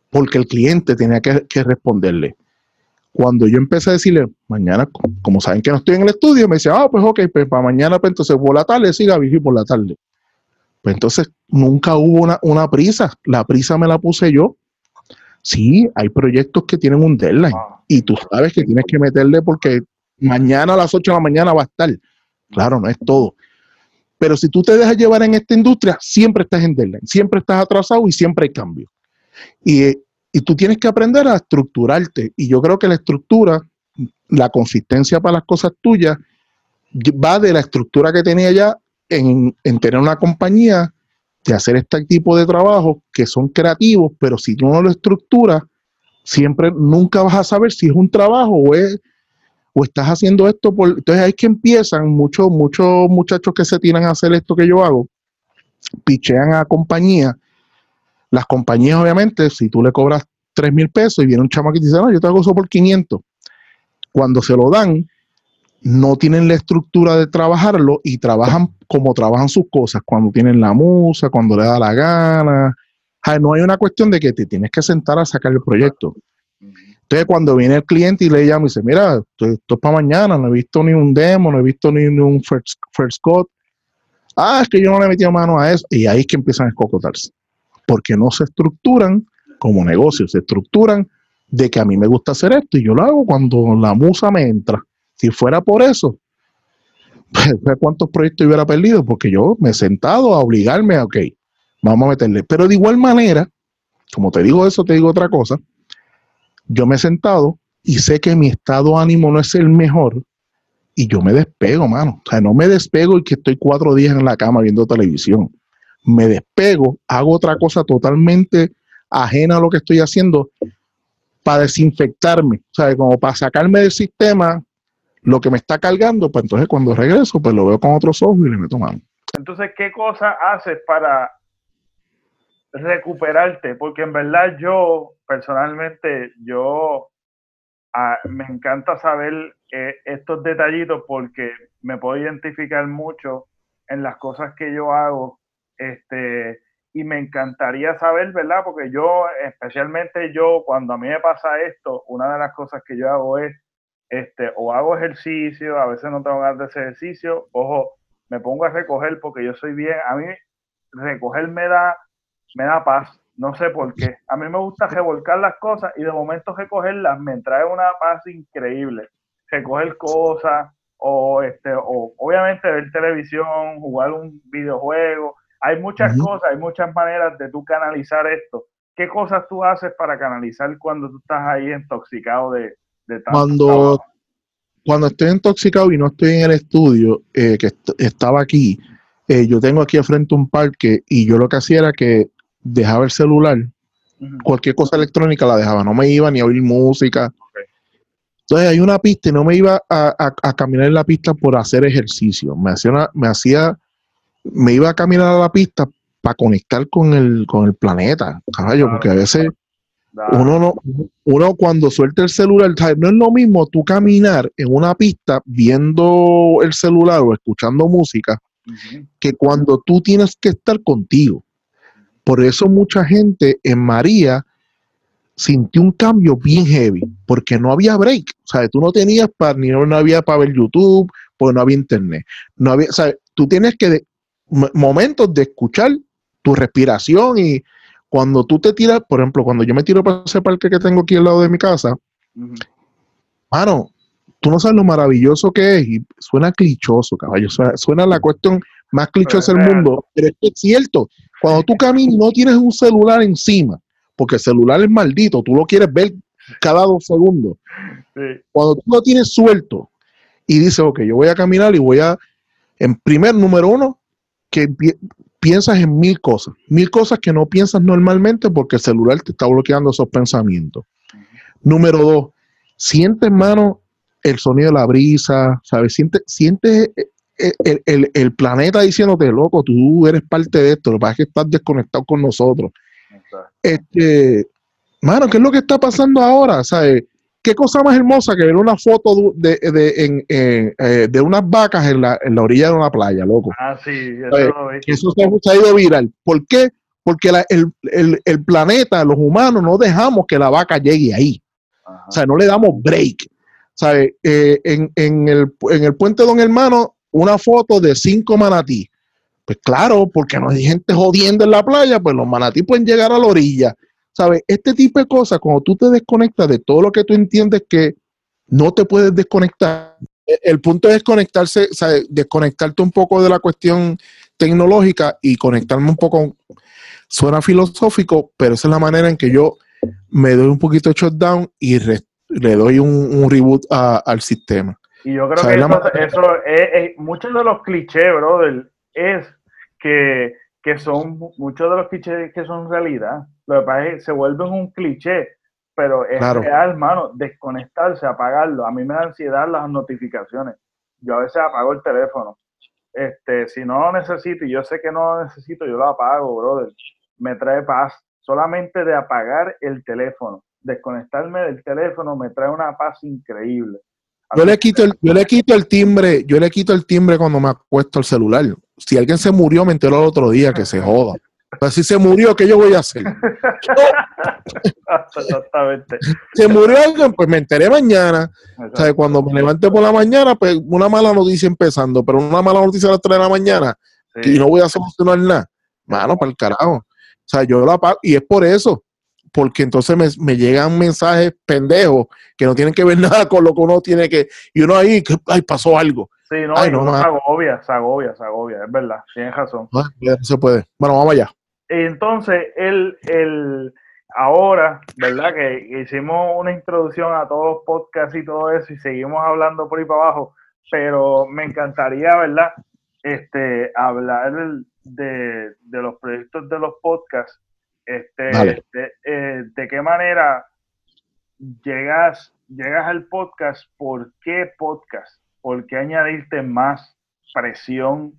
porque el cliente tenía que, responderle. Cuando yo empecé a decirle, mañana, como saben que no estoy en el estudio, me decía, ah, pues ok, pues para mañana, pues entonces por la tarde, siga Gaby, por la tarde. Pues entonces nunca hubo una prisa, la prisa me la puse yo. Sí, hay proyectos que tienen un deadline y tú sabes que tienes que meterle porque mañana a las 8 de la mañana va a estar. Claro, no es todo. Pero si tú te dejas llevar en esta industria, siempre estás en deadline, siempre estás atrasado y siempre hay cambio. Y, tú tienes que aprender a estructurarte. Y yo creo que la estructura, la consistencia para las cosas tuyas, va de la estructura que tenía ya en, en tener una compañía, de hacer este tipo de trabajo que son creativos, pero si tú no lo estructuras, siempre nunca vas a saber si es un trabajo o es o estás haciendo esto por... Entonces ahí es que empiezan muchos, muchos muchachos que se tiran a hacer esto que yo hago, pichean a compañías. Las compañías, obviamente, si tú le cobras 3 mil pesos y viene un chamo que dice, no, yo te hago eso por 500, cuando se lo dan, no tienen la estructura de trabajarlo y trabajan como trabajan sus cosas, cuando tienen la musa, cuando le da la gana. no hay una cuestión de que te tienes que sentar a sacar el proyecto. Entonces, cuando viene el cliente y le llama y dice, mira, esto, es para mañana, no he visto ni un demo, no he visto ni, un first, first cut. Ah, es que yo no le he metido mano a eso. Y ahí es que empiezan a escocotarse. Porque no se estructuran como negocios, se estructuran de que a mí me gusta hacer esto y yo lo hago cuando la musa me entra. Si fuera por eso, pues, ¿cuántos proyectos hubiera perdido? Porque yo me he sentado a obligarme a, ok, vamos a meterle. Pero de igual manera, como te digo eso, te digo otra cosa yo me he sentado y sé que mi estado de ánimo no es el mejor y yo me despego, mano. O sea, no me despego y que estoy cuatro días en la cama viendo televisión. Me despego, hago otra cosa totalmente ajena a lo que estoy haciendo para desinfectarme, o sea, como para sacarme del sistema lo que me está cargando, pues entonces cuando regreso, pues lo veo con otros ojos y le meto mano. Entonces, ¿qué cosa haces para recuperarte? Porque en verdad yo personalmente yo ah, me encanta saber eh, estos detallitos porque me puedo identificar mucho en las cosas que yo hago. Este, y me encantaría saber, ¿verdad? Porque yo, especialmente yo, cuando a mí me pasa esto, una de las cosas que yo hago es, este, o hago ejercicio, a veces no tengo ganas de ese ejercicio, ojo, me pongo a recoger porque yo soy bien, a mí recoger me da, me da paz, no sé por qué. A mí me gusta revolcar las cosas y de momento recogerlas me trae una paz increíble. Recoger cosas o, este, o obviamente ver televisión, jugar un videojuego. Hay muchas cosas, hay muchas maneras de tú canalizar esto. ¿Qué cosas tú haces para canalizar cuando tú estás ahí intoxicado de, de cuando, cuando estoy intoxicado y no estoy en el estudio, eh, que estaba aquí, eh, yo tengo aquí al frente un parque y yo lo que hacía era que dejaba el celular, cualquier cosa electrónica la dejaba, no me iba ni a oír música. Entonces hay una pista y no me iba a, caminar en la pista por hacer ejercicio, me hacía, me hacía, me iba a caminar a la pista para conectar con el, con el planeta, caballo, porque a veces uno no, uno cuando suelta el celular, no es lo mismo tú caminar en una pista viendo el celular o escuchando música, que cuando tú tienes que estar contigo. Por eso mucha gente en María sintió un cambio bien heavy, porque no había break. O sea, tú no tenías para, ni no, había para ver YouTube, porque no había internet. No había, o sea, tú tienes que, momentos de escuchar tu respiración y cuando tú te tiras, por ejemplo, cuando yo me tiro para ese parque que tengo aquí al lado de mi casa, mano, tú no sabes lo maravilloso que es y suena clichoso, caballo. Suena, suena la cuestión más clichosa del mundo, pero es, es cierto. Cuando tú caminas no tienes un celular encima, porque el celular es maldito, tú lo quieres ver cada dos segundos. Cuando tú lo tienes suelto y dices, ok, yo voy a caminar y voy a, en primer número uno, que piensas en mil cosas, mil cosas que no piensas normalmente porque el celular te está bloqueando esos pensamientos. Número dos, sientes, mano, el sonido de la brisa, ¿sabes? Sientes, sientes el, el, planeta diciéndote, loco, tú eres parte de esto, lo que pasa es que estás desconectado con nosotros. Este, mano, ¿qué es lo que está pasando ahora? ¿Sabes? Qué cosa más hermosa que ver una foto de, de, en, eh, de unas vacas en la, en la, orilla de una playa, loco. Ah, sí, eso, lo vi. eso se, ha ido viral. ¿Por qué? Porque la, el, el, el, planeta, los humanos, no dejamos que la vaca llegue ahí. Ajá. O sea, no le damos break. ¿Sabe? Eh, en, en, el, en el puente Don Hermano, una foto de cinco manatí. Pues claro, porque no hay gente jodiendo en la playa, pues los manatí pueden llegar a la orilla. ¿Sabes? Este tipo de cosas, cuando tú te desconectas de todo lo que tú entiendes que no te puedes desconectar, e, el punto es desconectarse, ¿sabes? desconectarte un poco de la cuestión tecnológica y conectarme un poco, suena filosófico, pero esa es la manera en que yo me doy un poquito de shutdown y le doy un, un reboot a, al sistema. Y yo creo que eso, eso es, es, muchos de los clichés, brother, es que, que son muchos de los clichés que son realidad. Lo que pasa es que se vuelven un cliché, pero es claro. real, hermano, desconectarse, apagarlo. A mí me da ansiedad las notificaciones. Yo a veces apago el teléfono. Este, si no lo necesito y yo sé que no lo necesito, yo lo apago, brother. Me trae paz. Solamente de apagar el teléfono, desconectarme del teléfono, me trae una paz increíble. Yo le quito el, yo le quito el timbre, yo le quito el timbre cuando me acuesto el celular. Si alguien se murió, me enteró el otro día que se joda. Pues si se murió, ¿qué yo voy a hacer? Exactamente. Se murió alguien, pues me enteré mañana. O sea, cuando me levante por la mañana, pues una mala noticia empezando, pero una mala noticia a las 3 de la mañana sí. y no voy a solucionar nada. Mano, para el carajo. O sea, yo la apago y es por eso porque entonces me, me, llegan mensajes pendejos que no tienen que ver nada con lo que uno tiene que. Y uno ahí, que, ay, pasó algo. Sí, no, ay, no, no se agobia, se agobia, se agobia, es verdad, tienes razón. No, se puede. Bueno, vamos allá. Entonces, el, el, ahora, ¿verdad? Que hicimos una introducción a todos los podcasts y todo eso y seguimos hablando por ahí para abajo, pero me encantaría, ¿verdad? Este, hablar de, de los proyectos de los podcasts este, vale. de, eh, ¿De qué manera llegas, llegas al podcast? ¿Por qué podcast? ¿Por qué añadirte más presión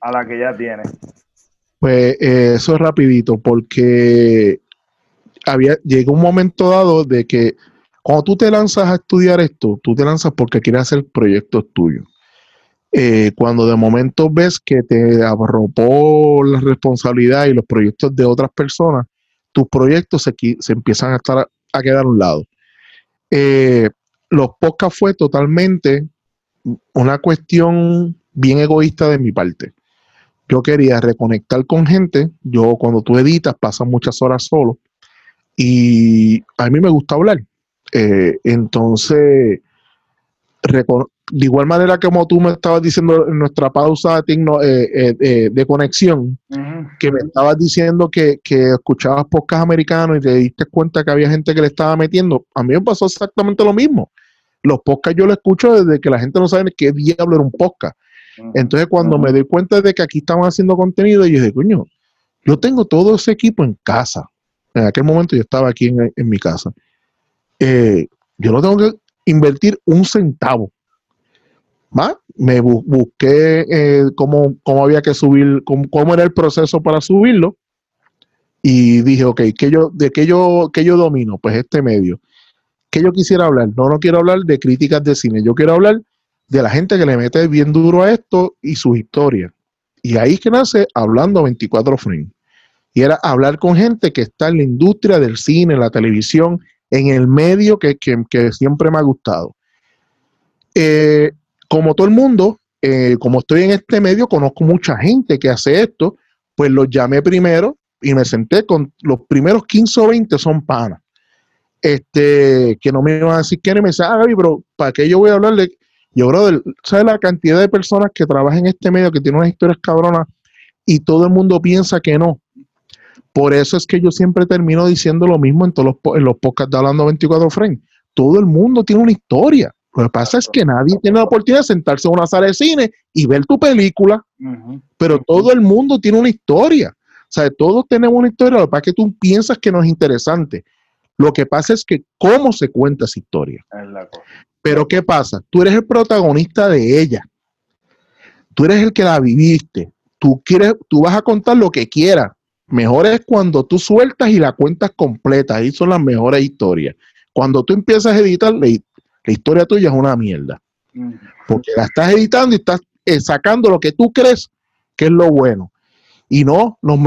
a la que ya tienes? Pues eh, eso es rapidito, porque había, llegó un momento dado de que cuando tú te lanzas a estudiar esto, tú te lanzas porque quieres hacer proyectos tuyos. Eh, cuando de momento ves que te arropó la responsabilidad y los proyectos de otras personas, tus proyectos se, se empiezan a, estar, a quedar a un lado. Eh, los podcasts fue totalmente una cuestión bien egoísta de mi parte. Yo quería reconectar con gente. Yo, cuando tú editas, pasas muchas horas solo. Y a mí me gusta hablar. Eh, entonces, de igual manera como tú me estabas diciendo en nuestra pausa de, eh, eh, de conexión, uh -huh. que me estabas diciendo que, que, escuchabas podcast americanos y te diste cuenta que había gente que le estaba metiendo, a mí me pasó exactamente lo mismo. Los podcasts yo los escucho desde que la gente no sabe qué diablo era un podcast. Entonces cuando uh -huh. me doy cuenta de que aquí estaban haciendo contenido, yo dije, coño, yo tengo todo ese equipo en casa. En aquel momento yo estaba aquí en, en mi casa. Eh, yo no tengo que invertir un centavo ¿va? me bu busqué eh, cómo, cómo, había que subir, cómo, cómo, era el proceso para subirlo y dije, ok, ¿qué yo, ¿de qué yo, qué yo domino? Pues este medio. ¿Qué yo quisiera hablar? No, no quiero hablar de críticas de cine, yo quiero hablar de la gente que le mete bien duro a esto y sus historias. Y ahí es que nace Hablando 24 Frames. Y era hablar con gente que está en la industria del cine, la televisión, en el medio que, que, siempre me ha gustado. Eh, como todo el mundo, eh, como estoy en este medio, conozco mucha gente que hace esto, pues los llamé primero y me senté con los primeros 15 o 20 son panas. Este, que no me iban a decir quién, y me decía, ah, Gaby, pero ¿para qué yo voy a hablarle? Yo, brother, ¿sabes la cantidad de personas que trabajan en este medio, que tienen unas historias cabronas y todo el mundo piensa que no? Por eso es que yo siempre termino diciendo lo mismo en todos los, en los podcasts de Hablando 24 Frames. Todo el mundo tiene una historia. Lo que pasa es que nadie tiene la oportunidad de sentarse en una sala de cine y ver tu película, uh -huh. pero todo el mundo tiene una historia. O sea, todos tenemos una historia, lo que pasa es que tú piensas que no es interesante. Lo que pasa es que cómo se cuenta esa historia. Pero ¿qué pasa? Tú eres el protagonista de ella. Tú eres el que la viviste. Tú, quieres, tú vas a contar lo que quieras. Mejor es cuando tú sueltas y la cuentas completa. Ahí son las mejores historias Cuando tú empiezas a editar, la, historia tuya es una mierda. Porque la estás editando y estás eh, sacando lo que tú crees que es lo bueno. Y no, los,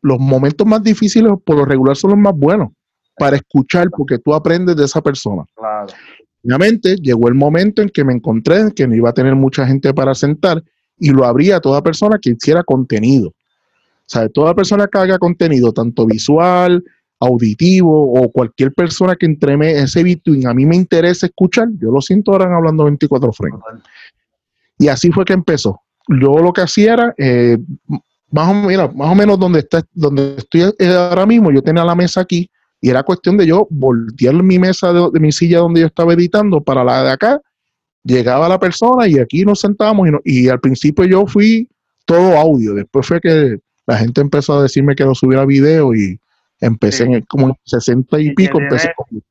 los, momentos más difíciles por lo regular son los más buenos para escuchar porque tú aprendes de esa persona. Claro. Obviamente llegó el momento en que me encontré que no iba a tener mucha gente para sentar y lo abría a toda persona que hiciera contenido. O sea, toda persona que haga contenido, tanto visual, auditivo o cualquier persona que entreme ese between, a mí me interesa escuchar, yo lo siento ahora hablando 24 frames. Y así fue que empezó. Yo lo que hacía era, eh, más, o, mira, más o menos donde, está, donde estoy ahora mismo, yo tenía la mesa aquí y era cuestión de yo voltear mi mesa de, mi silla donde yo estaba editando para la de acá. Llegaba la persona y aquí nos sentábamos y, y al principio yo fui todo audio. Después fue que la gente empezó a decirme que lo subiera video y, Empecé en como 60 y, pico.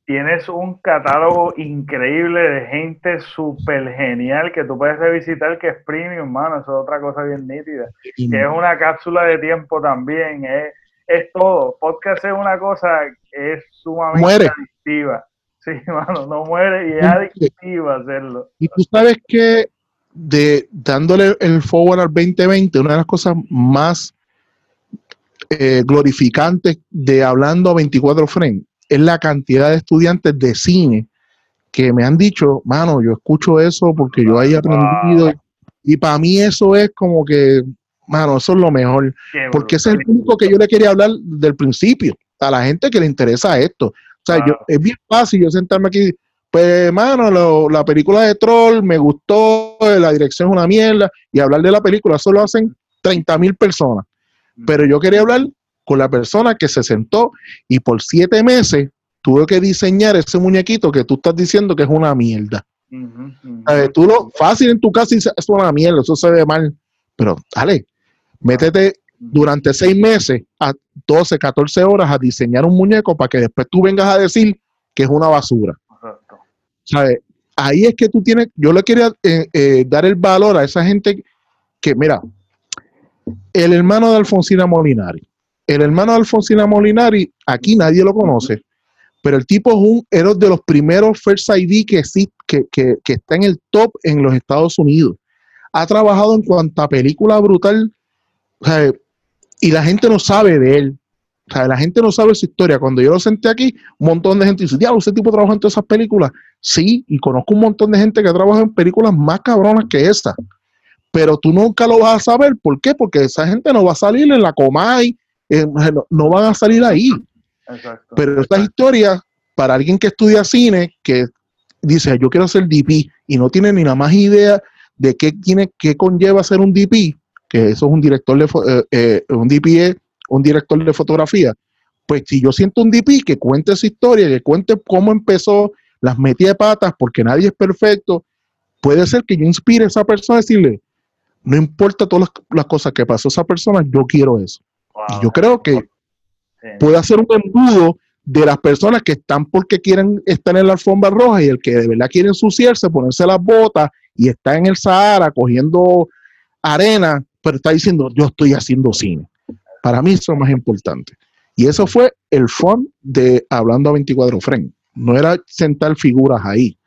Tienes, un catálogo increíble de gente súper genial que tú puedes revisitar que es premium, mano. Eso es otra cosa bien nítida. Que es una cápsula de tiempo también. Es, es todo. Podcast es una cosa que es sumamente adictiva. Sí, mano, no muere y es adictiva hacerlo. Y tú sabes que de dándole el forward al 2020, una de las cosas más eh, glorificante de hablando a 24 frames es la cantidad de estudiantes de cine que me han dicho, mano, yo escucho eso porque yo haya aprendido. Y para mí eso es como que, mano, eso es lo mejor. porque ese es el punto que yo le quería hablar del principio, a la gente que le interesa esto. O sea, yo, es bien fácil yo sentarme aquí, pues, mano, la película de Troll me gustó, la dirección es una mierda, y hablar de la película, solo hacen 30 mil personas. Pero yo quería hablar con la persona que se sentó y por siete meses tuvo que diseñar ese muñequito que tú estás diciendo que es una mierda. tú lo fácil en tu casa y es una mierda, eso se ve mal. Pero dale, métete durante seis meses a 12, 14 horas a diseñar un muñeco para que después tú vengas a decir que es una basura. Ahí es que tú tienes, yo le quería eh, eh, dar el valor a esa gente que, mira, el hermano de Alfonsina Molinari. El hermano de Alfonsina Molinari, aquí nadie lo conoce, pero el tipo es un de los primeros First ID que, que, que, está en el top en los Estados Unidos. Ha trabajado en cuanta película brutal y la gente no sabe de él. O sea, la gente no sabe su historia. Cuando yo lo senté aquí, un montón de gente dice, diablo, ese tipo trabaja en todas esas películas. Sí, y conozco un montón de gente que trabaja en películas más cabronas que esta pero tú nunca lo vas a saber. ¿Por qué? Porque esa gente no va a salir en la Comay, eh, no, van a salir ahí. Pero estas historias, para alguien que estudia cine, que dice, yo quiero ser DP y no tiene ni la más idea de qué, tiene, qué conlleva ser un DP, que eso es un director de, eh, eh, un DP un director de fotografía, pues si yo siento un DP que cuente esa historia, que cuente cómo empezó, las metí de patas, porque nadie es perfecto, puede ser que yo inspire a esa persona a decirle, no importa todas las, cosas que pasó esa persona, yo quiero eso. y yo creo que puede hacer un embudo de las personas que están porque quieren estar en la alfombra roja y el que de verdad quiere ensuciarse, ponerse las botas y está en el Sahara cogiendo arena, pero está diciendo, yo estoy haciendo cine. Para mí eso es más importante. Y eso fue el fun de Hablando a 24 Frames. No era sentar figuras ahí,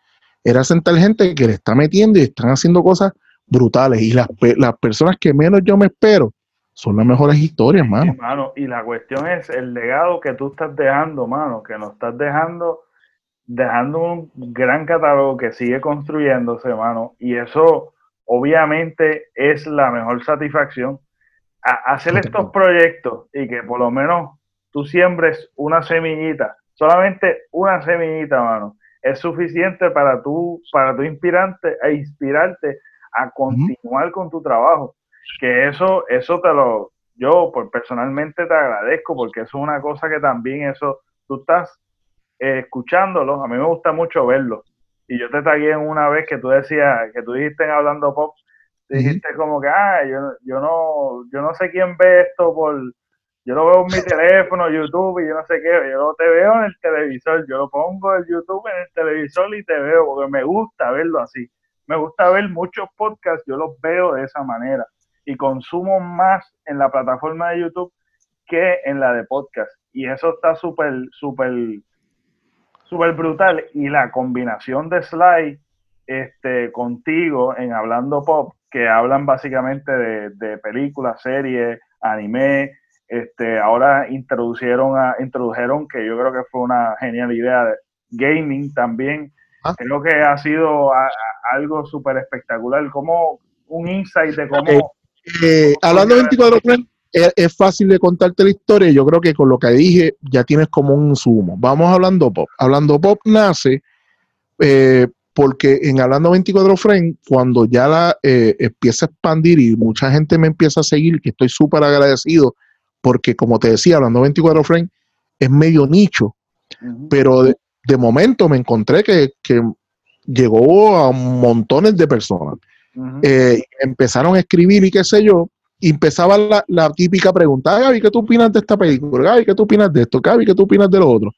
era sentar gente que le está metiendo y están haciendo cosas brutales. Y las, las personas que menos yo me espero son las mejores historias, mano. Y la cuestión es el legado que tú estás dejando, mano, que nos estás dejando, dejando un gran catálogo que sigue construyéndose, mano. Y eso obviamente es la mejor satisfacción. hacer estos proyectos y que por lo menos tú siembres una semillita, solamente una semillita, mano, es suficiente para tú, para tu inspirante e inspirarte a continuar con tu trabajo. Que eso, eso te lo, yo por personalmente te agradezco porque eso es una cosa que también eso, tú estás eh, escuchándolo, a mí me gusta mucho verlo. Y yo te tagué en una vez que tú decías, que tú dijiste en Hablando Pop, dijiste como que, ah, yo, yo, no, yo no sé quién ve esto por, yo lo veo en mi teléfono, YouTube y yo no sé qué, yo lo te veo en el televisor, yo lo pongo en YouTube en el televisor y te veo porque me gusta verlo así me gusta ver muchos podcasts, yo los veo de esa manera y consumo más en la plataforma de YouTube que en la de podcast. Y eso está súper, súper, súper brutal. Y la combinación de Sly este, contigo en Hablando Pop, que hablan básicamente de, películas, series, anime. Este, ahora introducieron, a, introdujeron, que yo creo que fue una genial idea, de gaming también. Ah. Creo que ha sido algo súper espectacular, como un insight de cómo... Eh, eh, hablando de 24 es, fácil de contarte la historia. Yo creo que con lo que dije ya tienes como un sumo. Vamos hablando pop. Hablando pop nace eh, porque en Hablando 24 Frames, cuando ya la eh, empieza a expandir y mucha gente me empieza a seguir, que estoy súper agradecido, porque como te decía, Hablando 24 Frames es medio nicho, pero de, momento me encontré que, llegó a montones de personas. Eh, empezaron a escribir y qué sé yo, y empezaba la, típica pregunta, Gaby, ¿qué tú opinas de esta película? Gaby, ¿qué tú opinas de esto? Gaby, ¿qué tú opinas de lo otro?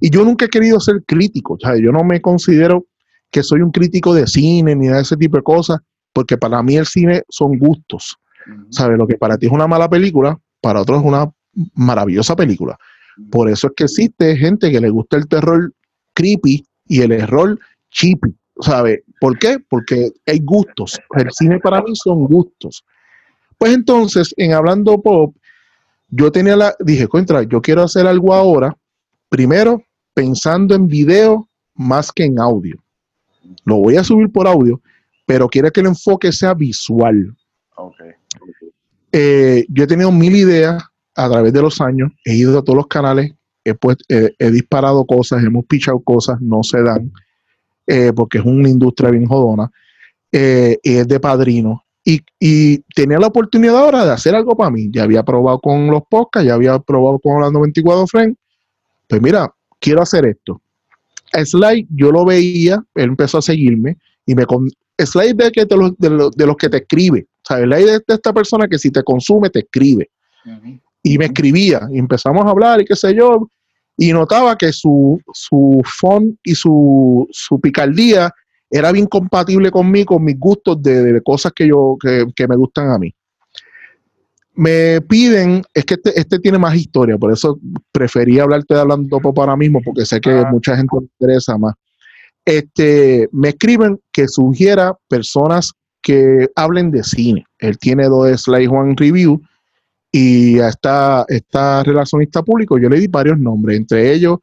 Y yo nunca he querido ser crítico, o yo no me considero que soy un crítico de cine ni de ese tipo de cosas, porque para mí el cine son gustos. ¿Sabes? Lo que para ti es una mala película, para otros es una maravillosa película. Por eso es que existe gente que le gusta el terror creepy y el error chippy. ¿Sabe? ¿Por qué? Porque hay gustos. El cine para mí son gustos. Pues entonces, en Hablando Pop, yo tenía la, dije, contra, yo quiero hacer algo ahora, primero pensando en video más que en audio. Lo voy a subir por audio, pero quiero que el enfoque sea visual. Eh, yo he tenido mil ideas a través de los años, he ido a todos los canales, he, he disparado cosas, hemos pichado cosas, no se dan, eh, porque es una industria bien jodona, eh, es de padrino. Y, tenía la oportunidad ahora de hacer algo para mí. Ya había probado con los podcasts, ya había probado con Hablando 24 Friends. Pues mira, quiero hacer esto. Slide yo lo veía, él empezó a seguirme y me con Slide de, que de, los, de, los, que te escribe, o sea, Slide es de esta persona que si te consume te escribe. Y me escribía y empezamos a hablar y qué sé yo, y notaba que su, su font y su, su picardía era bien compatible conmigo, con mis gustos de, cosas que yo que, que me gustan a mí me piden, es que este, este, tiene más historia, por eso preferí hablarte de hablando pop ahora mismo, porque sé que ah. mucha gente le interesa más. Este, me escriben que sugiera personas que hablen de cine. Él tiene dos Slide One Review y a esta, esta relacionista público yo le di varios nombres, entre ellos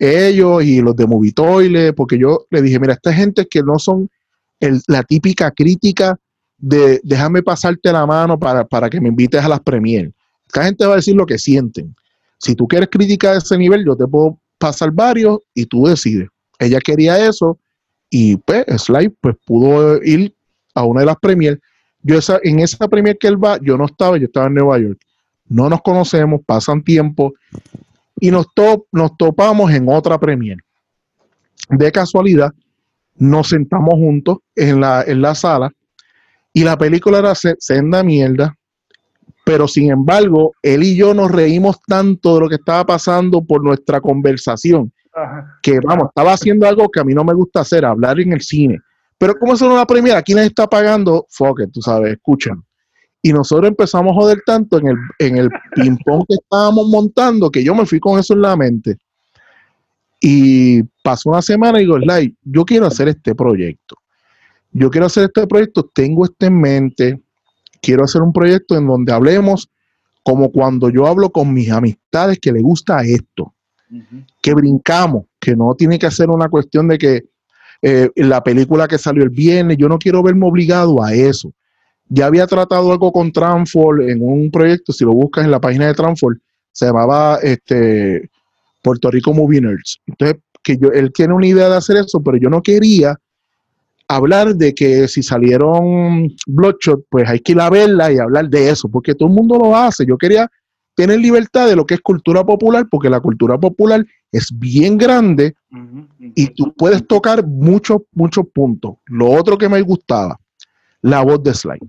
ellos y los de Movitoile, porque yo le dije, mira, esta gente que no son la típica crítica de déjame pasarte la mano para, que me invites a las premier. Esta gente va a decir lo que sienten. Si tú quieres crítica de ese nivel, yo te puedo pasar varios y tú decides. Ella quería eso y pues Slide pues pudo ir a una de las premier. Yo esa, en esa premier que él va, yo no estaba, yo estaba en Nueva York. No nos conocemos, pasan tiempo y nos, nos topamos en otra premier. De casualidad, nos sentamos juntos en la, en la sala y la película era senda mierda, pero sin embargo, él y yo nos reímos tanto de lo que estaba pasando por nuestra conversación, que vamos, estaba haciendo algo que a mí no me gusta hacer, hablar en el cine. Pero como eso no la primera, ¿quién les está pagando? Fuck tú sabes, escuchan. Y nosotros empezamos a joder tanto en el, en el ping-pong que estábamos montando que yo me fui con eso en la mente. Y pasó una semana y digo, Slide, yo quiero hacer este proyecto yo quiero hacer este proyecto, tengo esto en mente, quiero hacer un proyecto en donde hablemos como cuando yo hablo con mis amistades que le gusta esto, que brincamos, que no tiene que ser una cuestión de que eh, la película que salió el viernes, yo no quiero verme obligado a eso. Ya había tratado algo con Transform en un proyecto, si lo buscas en la página de Transform, se llamaba este, Puerto Rico Movie Nerds. Entonces, que yo, él tiene una idea de hacer eso, pero yo no quería hablar de que si salieron Bloodshot, pues hay que ir a verla y hablar de eso, porque todo el mundo lo hace. Yo quería tener libertad de lo que es cultura popular, porque la cultura popular es bien grande y tú puedes tocar muchos, muchos puntos. Lo otro que me gustaba, la voz de Slide.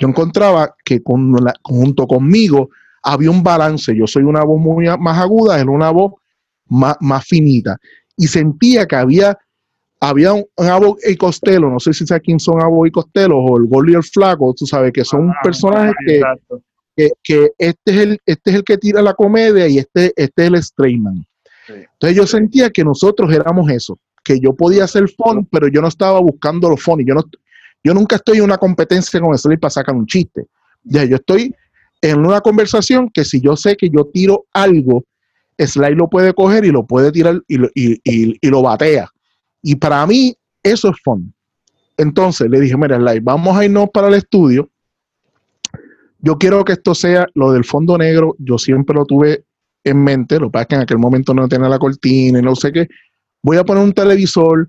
Yo encontraba que con junto conmigo había un balance. Yo soy una voz muy más aguda, él una voz más, más finita. Y sentía que había había un, Abo y Costello, no sé si sabes quién son Abo y Costello, o el Gol y el Flaco, tú sabes que son ah, personajes que, que, este, es el, este es el que tira la comedia y este, este es el Strayman. Entonces yo sentía que nosotros éramos eso, que yo podía hacer phone, pero yo no estaba buscando los phone. Yo, no, yo nunca estoy en una competencia con el para sacar un chiste. Ya, yo estoy en una conversación que si yo sé que yo tiro algo, Sly lo puede coger y lo puede tirar y lo, y, lo batea. Y para mí eso es fun. Entonces le dije, mira, Sly, vamos a irnos para el estudio. Yo quiero que esto sea lo del fondo negro. Yo siempre lo tuve en mente. Lo que pasa es que en aquel momento no tenía la cortina y no sé qué. Voy a poner un televisor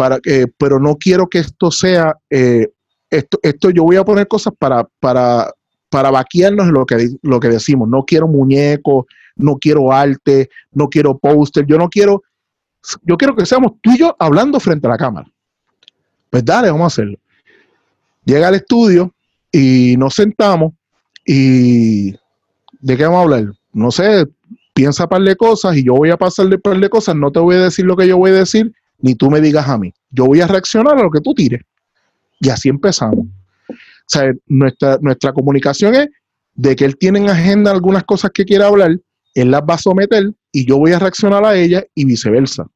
para que, pero no quiero que esto sea, eh, esto, esto yo voy a poner cosas para, para, para vaquearnos lo que, lo que decimos. No quiero muñecos, no quiero arte, no quiero póster, yo no quiero, yo quiero que seamos tú y yo hablando frente a la cámara. Pues dale, vamos a hacerlo. Llega al estudio y nos sentamos y ¿de qué vamos a hablar? No sé, piensa par de cosas y yo voy a pasarle par de cosas, no te voy a decir lo que yo voy a decir, ni tú me digas a mí. Yo voy a reaccionar a lo que tú tires. Y así empezamos. O sea, nuestra, nuestra comunicación es de que él tiene en agenda algunas cosas que quiere hablar él las va a someter y yo voy a reaccionar a ella y viceversa.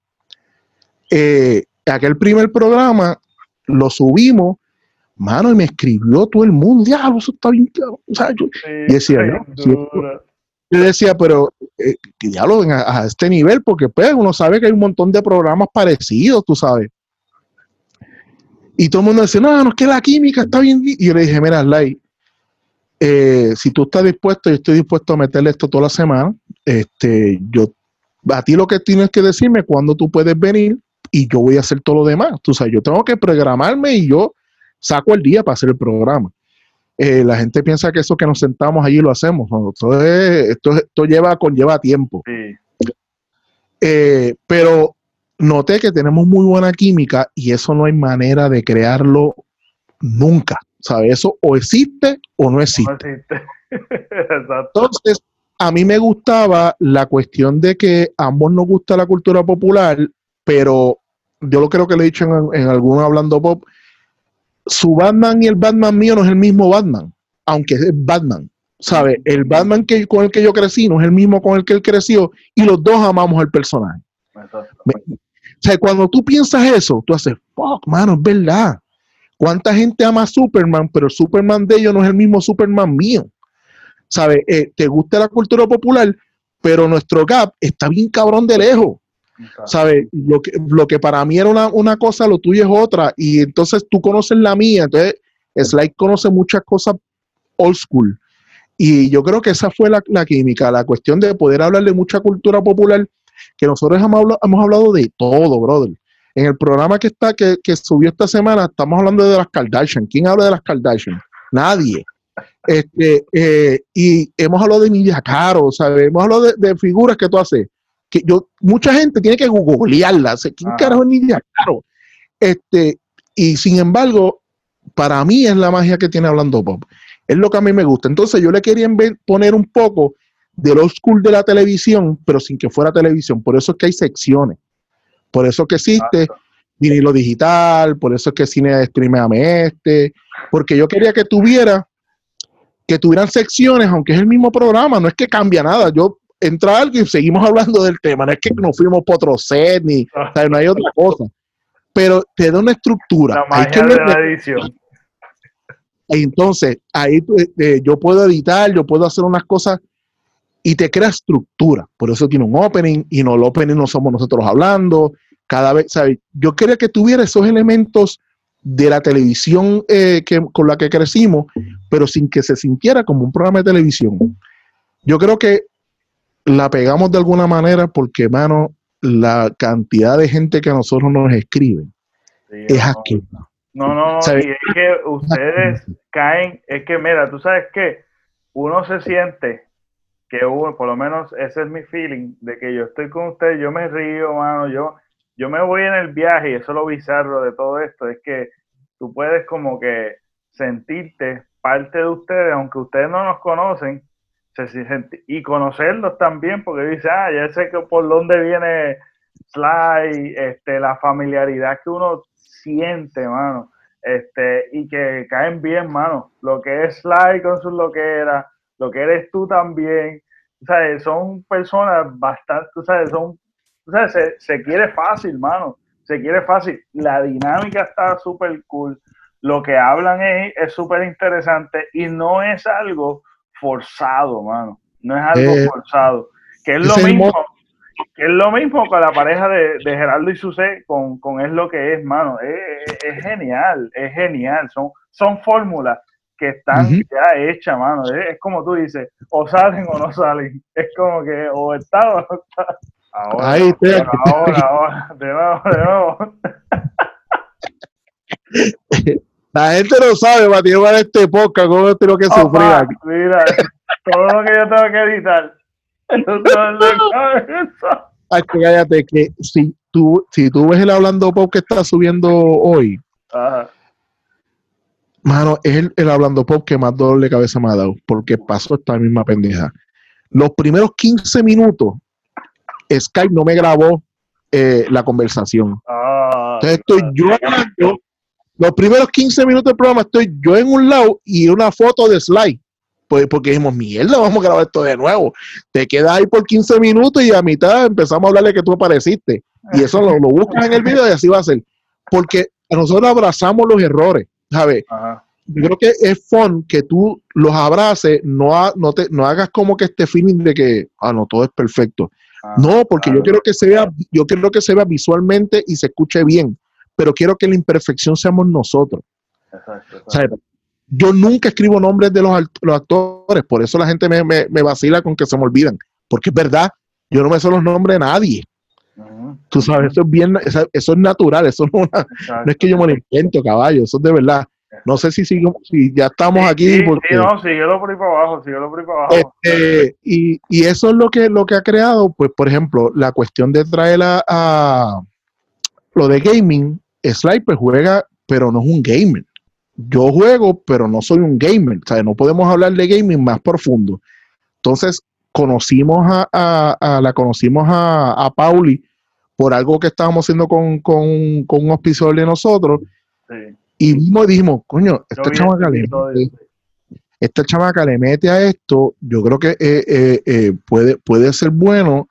Eh, aquel primer programa lo subimos, mano, y me escribió todo el mundo, diablo, eso está bien O sea, yo, y decía, yo decía, pero eh, diablo a, a, este nivel, porque pues uno sabe que hay un montón de programas parecidos, tú sabes. Y todo el mundo decía, no, no, es que la química está bien. Y yo le dije, mira, Lai, eh, si tú estás dispuesto, yo estoy dispuesto a meterle esto toda la semana. Este, yo, a ti lo que tienes que decirme es cuándo tú puedes venir y yo voy a hacer todo lo demás. Tú sabes, yo tengo que programarme y yo saco el día para hacer el programa. Eh, la gente piensa que eso que nos sentamos allí lo hacemos. esto, esto, lleva, conlleva tiempo. Eh, pero noté que tenemos muy buena química y eso no hay manera de crearlo nunca. ¿Sabe? Eso o existe o no existe. Entonces, a mí me gustaba la cuestión de que a ambos nos gusta la cultura popular, pero yo lo creo que le he dicho en, en algunos hablando pop, su Batman y el Batman mío no es el mismo Batman, aunque es Batman. ¿Sabe? El Batman que, con el que yo crecí no es el mismo con el que él creció y los dos amamos al personaje. o sea, cuando tú piensas eso, tú haces, fuck, mano, es verdad. ¿Cuánta gente ama a Superman, pero Superman de ellos no es el mismo Superman mío? ¿Sabes? Eh, te gusta la cultura popular, pero nuestro gap está bien cabrón de lejos. Lo que, lo que para mí era una, cosa, lo tuyo es otra. Y entonces tú conoces la mía. Entonces, Slide conoce muchas cosas old school. Y yo creo que esa fue la, química, la cuestión de poder hablar de mucha cultura popular, que nosotros hemos hablado, hemos hablado de todo, brother. En el programa que está que, subió esta semana, estamos hablando de las Kardashian. ¿Quién habla de las Kardashian? Nadie. Este, eh, y hemos hablado de Nidia Caro, ¿sabes? Hemos hablado de, figuras que tú haces. Que yo, mucha gente tiene que googlearlas. ¿Quién ah. carajo es Nidia Caro? Este, y sin embargo, para mí es la magia que tiene hablando pop. Es lo que a mí me gusta. Entonces yo le quería poner un poco del old school de la televisión, pero sin que fuera televisión. Por eso es que hay secciones. Por eso que existe vinilo digital, por eso es que cine streameame este, porque yo quería que tuviera, que tuvieran secciones, aunque es el mismo programa, no es que cambia nada. Yo entra algo y seguimos hablando del tema, no es que nos fuimos por otro set, ni no hay otra cosa. Pero te da una estructura. La magia de la edición. Entonces, ahí eh, yo puedo editar, yo puedo hacer unas cosas y te crea estructura. Por eso tiene un opening y no el opening no somos nosotros hablando. Cada vez, ¿sabes? Yo quería que tuviera esos elementos de la televisión eh, que, con la que crecimos, pero sin que se sintiera como un programa de televisión. Yo creo que la pegamos de alguna manera porque, mano, la cantidad de gente que a nosotros nos escribe es aquí. No, no, y es que ustedes caen, es que mira, tú sabes que uno se siente que hubo, por lo menos ese es mi feeling, de que yo estoy con usted, yo me río, mano, yo, yo me voy en el viaje y eso es lo bizarro de todo esto, es que tú puedes como que sentirte parte de ustedes, aunque ustedes no nos conocen, y conocerlos también, porque dice, ah, ya sé que por dónde viene Sly, este, la familiaridad que uno siente, mano, este, y que caen bien, mano, lo que es Sly con sus loqueras, lo que eres tú también. O sea, son personas bastante, o sea, son se, se quiere fácil, mano. Se quiere fácil. La dinámica está súper cool. Lo que hablan es súper interesante y no es algo forzado, mano. No es algo Eh, forzado. Que es lo mismo. mo- Que es lo mismo con la pareja de, de Gerardo y Susé, con, con Es lo que es, mano. Es, es- genial, es genial. Son, son fórmulas que están ya hechas, mano. Es, es como tú dices, o salen o no salen. Es como que o está o no está. Ahora, Ahí estoy ahora, aquí. ahora, ahora, de nuevo, de nuevo. La gente no sabe, Matías, para este podcast, cómo yo tengo que sufrir Papá, aquí. mira, todo lo que yo tengo que editar. Ay, que cállate, que si tú, si tú ves el Hablando Pop que está subiendo hoy, Ajá. mano, es el, el Hablando Pop que más dolor de cabeza me ha dado, porque pasó esta misma pendeja. Los primeros 15 minutos, Skype no me grabó eh, la conversación. Ah, Entonces estoy yo hablando, los primeros 15 minutos del programa estoy yo en un lado y una foto de slide. Pues porque dijimos, mierda, vamos a grabar esto de nuevo. Te quedas ahí por 15 minutos y a mitad empezamos a hablar de que tú apareciste. Y eso lo, lo buscas en el video y así va a ser. Porque nosotros abrazamos los errores, ¿sabes? Ajá. Yo creo que es fun que tú los abraces, no, ha- no, te, no hagas como que este feeling de que, ah, no, todo es perfecto. Ah, No, porque yo quiero que se vea, yo quiero que se vea visualmente y se escuche bien, pero quiero que la imperfección seamos nosotros. Exacto, O sea, exacto. yo nunca escribo nombres de los, los actores, por eso la gente me, me- me vacila con que se me olvidan, porque es verdad, yo no me sé los nombres de nadie. Tú sabes, eso es bien, eso, es natural, eso no, es una- exacto. no es que yo me lo invento, caballo, eso es de verdad. No sé si, sigo- si ya estamos Sí, aquí, sí, porque, sí, no, síguelo por ahí para abajo, síguelo por ahí para abajo. este, y, y eso es lo que, lo que ha creado, pues, por ejemplo, la cuestión de traer a, a- lo de gaming, Sliper juega, pero no es un gamer. Yo juego, pero no soy un gamer. O sea, no podemos hablar de gaming más profundo. Entonces, conocimos a, a- a- la conocimos a, a Pauli por algo que estábamos haciendo con, con, con un auspiciador de nosotros. Sí. Y vimos y dijimos, coño, esta chamaca ese le mete- esta chamaca le mete a esto, yo creo que eh, eh, eh, puede, puede ser bueno.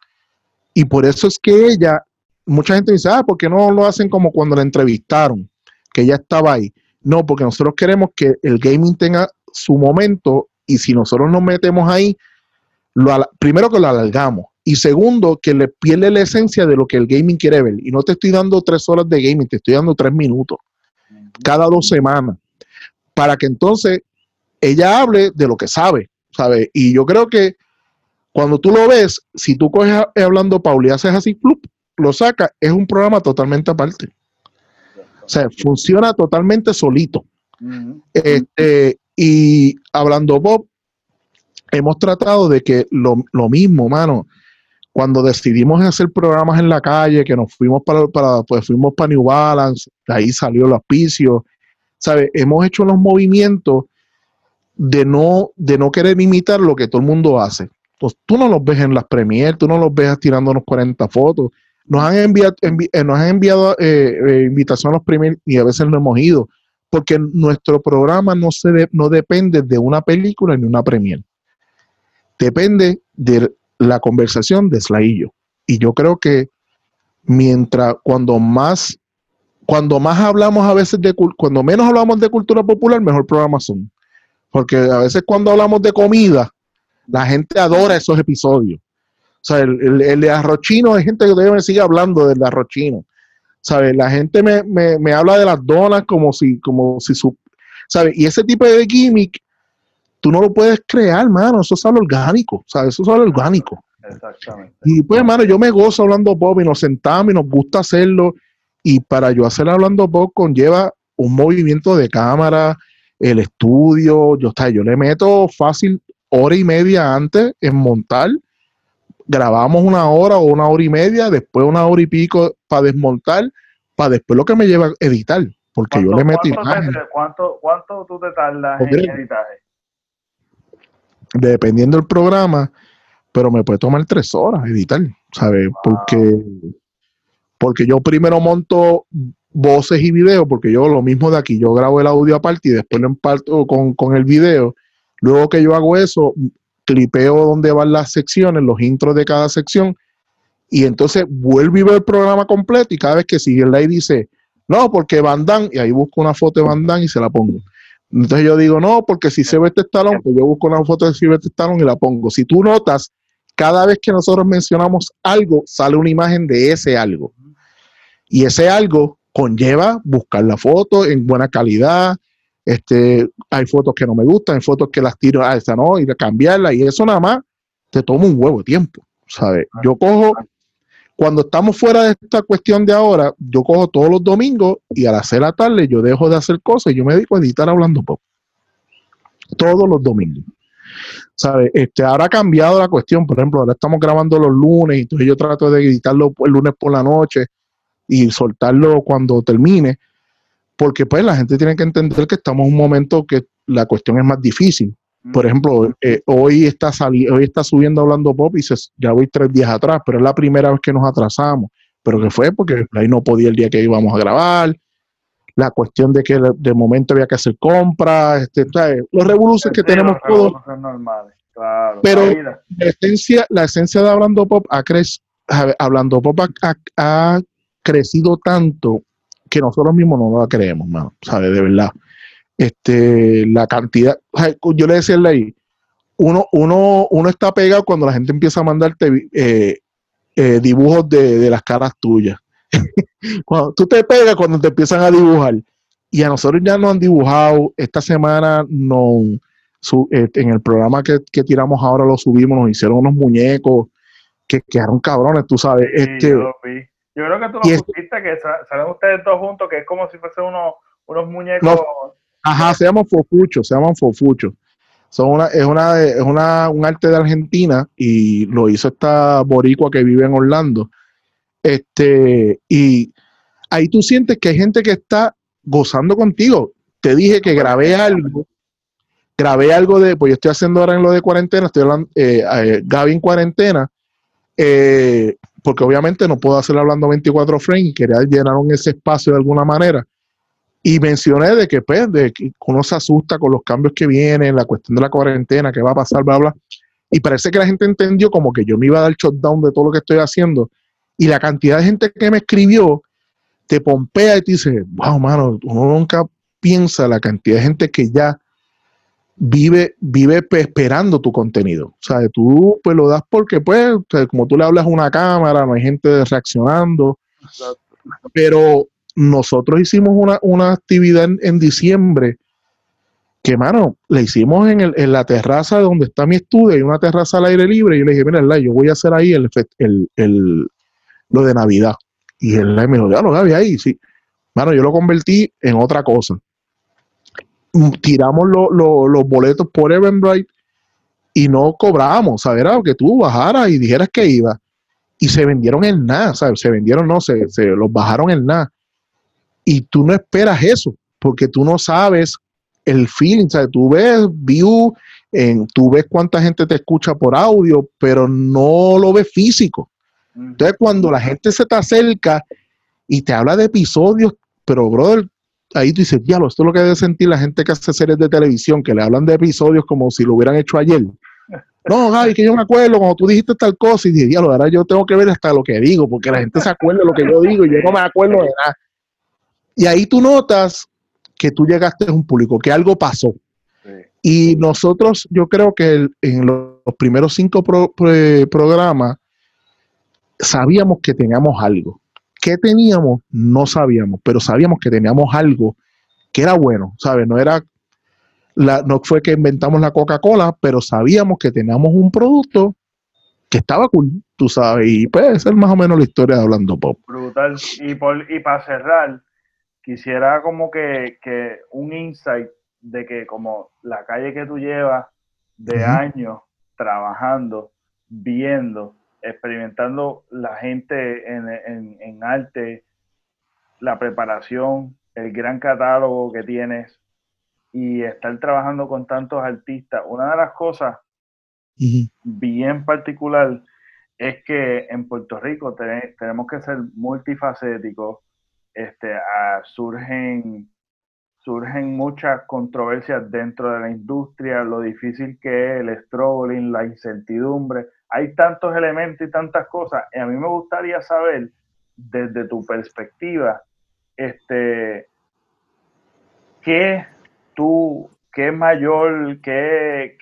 Y por eso es que ella, mucha gente dice, ah, ¿por qué no lo hacen como cuando la entrevistaron? Que ella estaba ahí. No, porque nosotros queremos que el gaming tenga su momento y si nosotros nos metemos ahí, lo primero que lo alargamos y segundo que le pierde la esencia de lo que el gaming quiere ver. Y no te estoy dando tres horas de gaming, te estoy dando tres minutos cada dos semanas para que entonces ella hable de lo que sabe, ¿sabe? Y yo creo que cuando tú lo ves, si tú coges hablando Paul y haces así, plup, lo sacas, es un programa totalmente aparte. O sea, funciona totalmente solito. Este, y hablando Bob, hemos tratado de que lo, lo mismo, mano. Cuando decidimos hacer programas en la calle, que nos fuimos para, para pues fuimos para New Balance, de ahí salió el auspicio, ¿sabes? Hemos hecho los movimientos de no, de no querer imitar lo que todo el mundo hace. Pues tú no los ves en las premiers, tú no los ves tirándonos 40 fotos. Nos han enviado, envi- eh, nos han enviado eh, eh, invitación a los premiers y a veces no hemos ido porque nuestro programa no, se no depende de una película ni una premier. Depende de la conversación de Sly y yo. Creo que mientras, cuando más, cuando más hablamos a veces de, cuando menos hablamos de cultura popular, mejor programas son. Porque a veces cuando hablamos de comida, la gente adora esos episodios. O sea, el, el, el de arrochino, hay gente que todavía me sigue hablando del arrochino. ¿sabes? La gente me, me, me habla de las donas como si, como si su, ¿sabes? Y ese tipo de gimmick, tú no lo puedes crear, mano, eso es algo orgánico, ¿sabes? Eso es algo orgánico. Exactamente. Y pues, hermano, yo me gozo hablando pop y nos sentamos y nos gusta hacerlo. Y para yo hacer hablando pop conlleva un movimiento de cámara, el estudio, yo, está, yo le meto fácil hora y media antes en montar. Grabamos una hora o una hora y media, después una hora y pico para desmontar, para después lo que me lleva a editar, porque yo ¿Cuánto- le meto cuánto te- ¿Cuánto, cuánto tú te tardas en editaje? dependiendo del programa, pero me puede tomar tres horas editar, ¿sabes? Porque, porque yo primero monto voces y videos, porque yo lo mismo de aquí, yo grabo el audio aparte y después lo emparto con, con el video. Luego que yo hago eso, clipeo donde van las secciones, los intros de cada sección, Y entonces vuelvo y veo el programa completo y cada vez que sigue el dice, no, porque Van Damme, y ahí busco una foto de Van Damme y se la pongo. Entonces yo digo, no, porque si se ve este talón, pues yo busco una foto de si ve este talón y la pongo. Si tú notas, cada vez que nosotros mencionamos algo, sale una imagen de ese algo. Y ese algo conlleva buscar la foto en buena calidad. Este, hay fotos que no me gustan, hay fotos que las tiro a ah, esta no, y cambiarla, y eso nada más te toma un huevo de tiempo. ¿sabes? Yo cojo, cuando estamos fuera de esta cuestión de ahora, yo cojo todos los domingos y a las 6 de la tarde yo dejo de hacer cosas y yo me dedico a editar hablando pop. Todos los domingos. ¿Sabes? Este, ahora ha cambiado la cuestión, por ejemplo, ahora estamos grabando los lunes y entonces yo trato de editarlo el lunes por la noche y soltarlo cuando termine, porque pues la gente tiene que entender que estamos en un momento que la cuestión es más difícil. Por ejemplo, eh, hoy, está hoy está subiendo hablando pop y ya voy tres días atrás, pero es la primera vez que nos atrasamos. Pero que fue porque ahí no podía el día que íbamos a grabar. La cuestión de que de momento había que hacer compras, este, los revoluciones que tenemos todos. pero la esencia, la esencia de Hablando Pop ha, Hablando Pop ha, crecido tanto que nosotros mismos no la creemos, ¿no? ¿sabes? De verdad este, la cantidad, yo le decía ahí, uno, uno, uno está pegado cuando la gente empieza a mandarte eh, eh, dibujos de, las caras tuyas. cuando tú te pegas cuando te empiezan a dibujar. Y a nosotros ya nos han dibujado, esta semana no, eh, en el programa que, tiramos ahora lo subimos, nos hicieron unos muñecos que quedaron cabrones, tú sabes. este, yo, creo que tú lo supiste, que salen ustedes dos juntos, que es como si fuesen unos, unos muñecos. Ajá, se llaman fofuchos, se llaman fofuchos. Son una, es una, es una, un arte de Argentina y lo hizo esta boricua que vive en Orlando. Este, y ahí tú sientes que hay gente que está gozando contigo. Te dije que grabé algo, grabé algo de, pues yo estoy haciendo ahora en lo de cuarentena, estoy hablando, eh, eh Gaby en cuarentena, eh, porque obviamente no puedo hacer hablando 24 frames, quería llenar ese espacio de alguna manera. Y mencioné de que, pues, de que uno se asusta con los cambios que vienen, la cuestión de la cuarentena, qué va a pasar, bla, bla. Y parece que la gente entendió como que yo me iba a dar shutdown de todo lo que estoy haciendo. Y la cantidad de gente que me escribió te pompea y te dice, wow, mano, uno nunca piensa la cantidad de gente que ya vive, vive esperando tu contenido. O sea, tú pues lo das porque, pues, como tú le hablas a una cámara, no hay gente reaccionando. Pero nosotros hicimos una, actividad en, diciembre que, mano, la hicimos en, el, en, la terraza donde está mi estudio, hay una terraza al aire libre, y yo le dije, mira, yo voy a hacer ahí el, el, lo de Navidad. Y él me dijo, ya lo había ahí, sí. Mano, yo lo convertí en otra cosa. Mm, tiramos los boletos por Eventbrite y no cobramos, ¿sabes? Era que tú bajaras y dijeras que iba. Y se vendieron en nada, ¿sabes? Se vendieron, no, se, se los bajaron en nada. Y tú no esperas eso, porque tú no sabes el feeling, ¿sabes? Tú ves view, en, tú ves cuánta gente te escucha por audio, pero no lo ves físico. Entonces, cuando la gente se te acerca y te habla de episodios, pero, brother, ahí tú dices, diablo, esto es lo que debe sentir la gente que hace series de televisión, que le hablan de episodios como si lo hubieran hecho ayer. No, Gaby, que yo me acuerdo cuando tú dijiste tal cosa y dije, diablo, ahora yo tengo que ver hasta lo que digo, porque la gente se acuerda de lo que yo digo y yo no me acuerdo de nada. Y ahí tú notas que tú llegaste a un público, que algo pasó. Y nosotros, yo creo que en los primeros cinco programas sabíamos que teníamos algo. ¿Qué teníamos? No sabíamos, pero sabíamos que teníamos algo que era bueno, ¿sabes? No era la, no fue que inventamos la Coca-Cola, pero sabíamos que teníamos un producto que estaba cool, tú sabes, y puede ser más o menos la historia de Hablando Pop. Brutal. Y, por, y para cerrar, quisiera como que, un insight de que como la calle que tú llevas de años trabajando, viendo, experimentando la gente en, arte, la preparación, el gran catálogo que tienes y estar trabajando con tantos artistas. Una de las cosas bien particular es que en Puerto Rico tenemos que ser multifacéticos, este, surgen, surgen muchas controversias dentro de la industria, lo difícil que es el struggling, la incertidumbre. Hay tantos elementos y tantas cosas. Y a mí me gustaría saber, desde tu perspectiva, este, ¿qué tú, qué mayor, qué,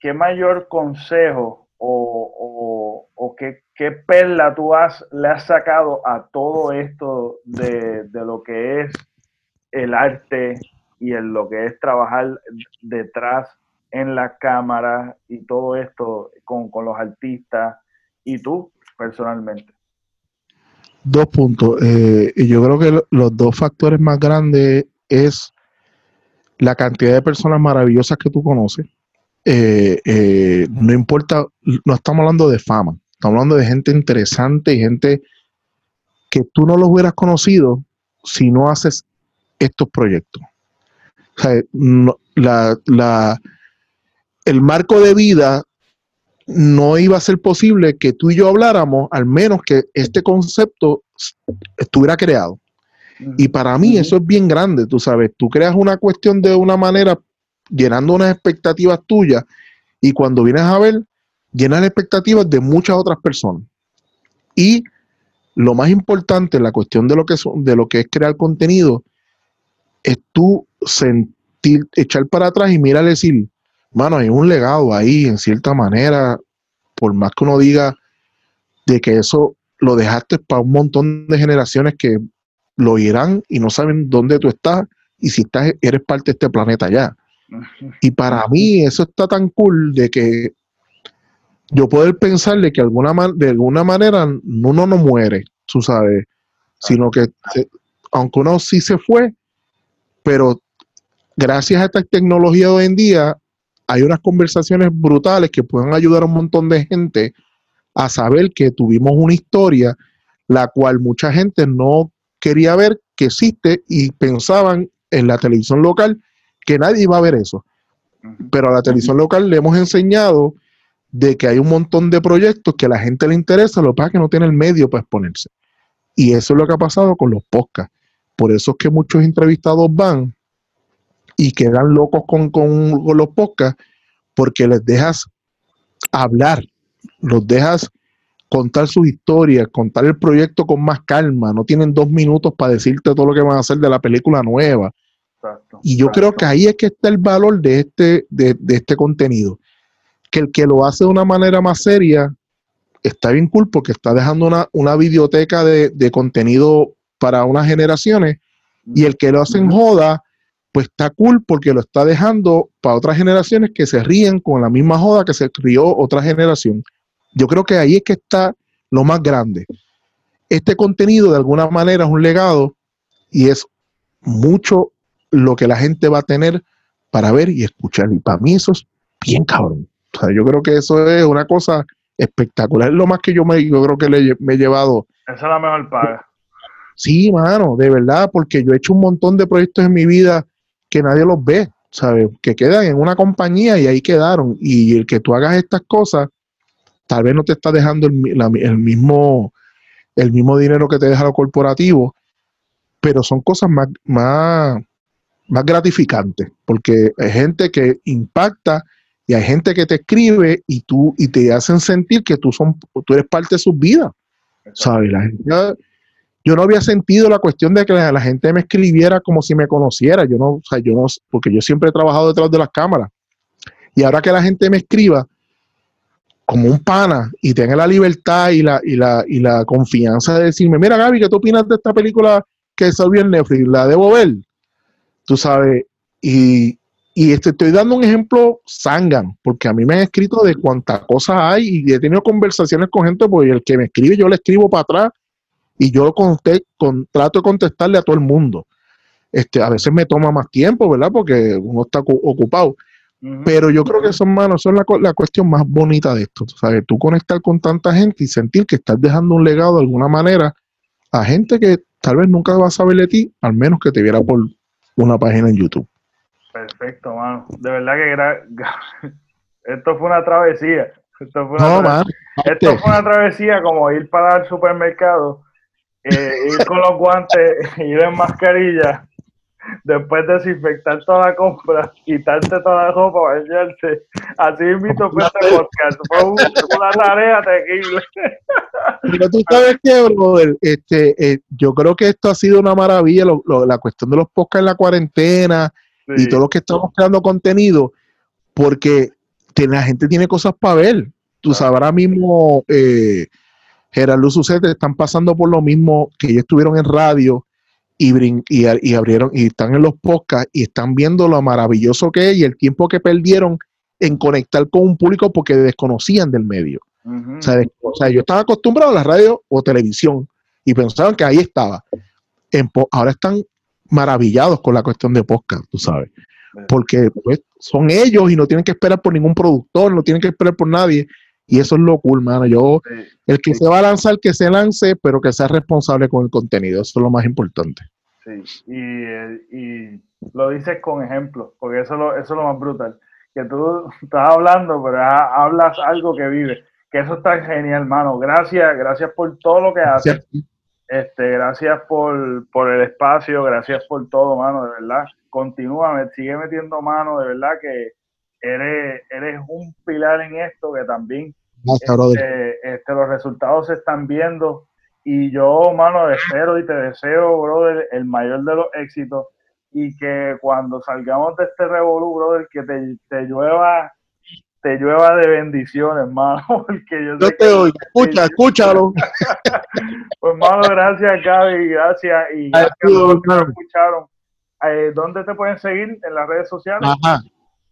qué, mayor consejo o, o, qué, qué, perla tú has, le has sacado a todo esto de, de lo que es el arte y en lo que es trabajar detrás en la cámara y todo esto con, con los artistas y tú personalmente? Dos puntos. Eh, yo creo que los dos factores más grandes es la cantidad de personas maravillosas que tú conoces. Eh, eh, no importa, no estamos hablando de fama, estamos hablando de gente interesante y gente que tú no los hubieras conocido si no haces estos proyectos. La, el marco de vida no iba a ser posible que tú y yo habláramos, al menos que este concepto estuviera creado. Y para mí eso es bien grande, tú sabes, tú creas una cuestión de una manera llenando unas expectativas tuyas y cuando vienes a ver, llenas expectativas de muchas otras personas. Y lo más importante, la cuestión de lo que, de lo que es crear contenido, es tú sentir, echar para atrás y mirar y decir, mano, hay un legado ahí, en cierta manera, por más que uno diga de que eso lo dejaste para un montón de generaciones que lo oirán y no saben dónde tú estás y si estás, eres parte de este planeta ya. Y para mí eso está tan cool de que yo puedo pensar de que alguna de alguna manera uno no muere, tú sabes, sino que aunque uno sí se fue, pero gracias a esta tecnología de hoy en día, hay unas conversaciones brutales que pueden ayudar a un montón de gente a saber que tuvimos una historia la cual mucha gente no quería ver que existe y pensaban en la televisión local que nadie iba a ver eso. Pero a la televisión local le hemos enseñado de que hay un montón de proyectos que a la gente le interesa, lo que pasa es que no tiene el medio para exponerse. Y eso es lo que ha pasado con los podcasts. Por eso es que muchos entrevistados van y quedan locos con, los podcasts porque les dejas hablar, los dejas contar sus historias, contar el proyecto con más calma, no tienen dos minutos para decirte todo lo que van a hacer de la película nueva. y yo creo que ahí es que está el valor de este, de, este contenido. Que el que lo hace de una manera más seria está bien cool porque está dejando una, una biblioteca de, de, contenido para unas generaciones y el que lo hace en joda pues está cool porque lo está dejando para otras generaciones que se ríen con la misma joda que se crió otra generación. Yo creo que ahí es que está lo más grande. Este contenido de alguna manera es un legado y es mucho lo que la gente va a tener para ver y escuchar. Y para mí eso es bien cabrón. O sea, yo creo que eso es una cosa espectacular. Es lo más que yo me yo creo que le, me he llevado. Esa es la mejor paga. Sí, mano, de verdad, porque yo he hecho un montón de proyectos en mi vida que nadie los ve, ¿sabes? Que quedan en una compañía y ahí quedaron. Y el que tú hagas estas cosas, tal vez no te está dejando el, mismo, el mismo dinero que te deja lo corporativo, pero son cosas más, más, más gratificantes, porque hay gente que impacta y hay gente que te escribe y tú y te hacen sentir que tú son tú eres parte de sus vidas. ¿Sabes? La gente yo no había sentido la cuestión de que la, gente me escribiera como si me conociera. Yo no, o sea, yo no, porque yo siempre he trabajado detrás de las cámaras. Y ahora que la gente me escriba como un pana y tenga la libertad y la, y la, y la confianza de decirme, mira Gaby, ¿qué tú opinas de esta película que salió en Netflix? La debo ver. Tú sabes, y, y este, estoy dando un ejemplo sangan, porque a mí me han escrito de cuántas cosas hay y he tenido conversaciones con gente, porque el que me escribe yo le escribo para atrás y yo con, trato de contestarle a todo el mundo. Este, a veces me toma más tiempo, ¿verdad? Porque uno está ocupado. Pero yo creo que eso, hermano, son la, la cuestión más bonita de esto. ¿sabes? Tú conectar con tanta gente y sentir que estás dejando un legado de alguna manera a gente que tal vez nunca va a saber de ti, al menos que te viera por una página en YouTube. Perfecto, mano. De verdad que esto fue una travesía. Esto fue una, esto fue una travesía como ir para el supermercado eh, ir con los guantes, ir en mascarilla después desinfectar toda la compra, quitarte toda la ropa, bañarte. Así invito fue este podcast. Fue una tarea terrible. Pero tú sabes brother, este, eh, yo creo que esto ha sido una maravilla, la cuestión de los podcasts en la cuarentena y todo lo que estamos creando contenido, porque la gente tiene cosas para ver. Tú sabes, ahora mismo eh, Gerardo Sucete están pasando por lo mismo que ellos estuvieron en radio y, y, abrieron y están en los podcasts y están viendo lo maravilloso que es y el tiempo que perdieron en conectar con un público porque desconocían del medio. o, sea, o, sea, yo estaba acostumbrado a la radio o televisión y pensaban que ahí estaba. En, ahora están maravillados con la cuestión de podcast, tú sabes. Porque pues, son ellos y no tienen que esperar por ningún productor, no tienen que esperar por nadie. Y eso es lo cool, mano. Yo, el que se va a lanzar, que se lance, pero que sea responsable con el contenido. Eso es lo más importante. Sí, y, y lo dices con ejemplos, porque eso, lo, eso es lo más brutal. Que tú estás hablando, pero hablas algo que vive. Que eso está genial, mano. Gracias, gracias por todo lo que haces. Este, gracias por, por el espacio, gracias por todo, mano, de verdad. Continúa, sigue metiendo mano, de verdad que eres, eres un pilar en esto que también este, este, los resultados se están viendo. Y yo, mano, espero y te deseo, brother, el mayor de los éxitos. Y que cuando salgamos de este revolú, brother, que te, te llueva te llueva de bendiciones, hermano. Porque yo, te oigo, escucha, escúchalo. pues, hermano, gracias, Gaby, gracias. Y gracias a todos que escucharon. Eh, ¿Dónde te pueden seguir? ¿En las redes sociales? Ajá.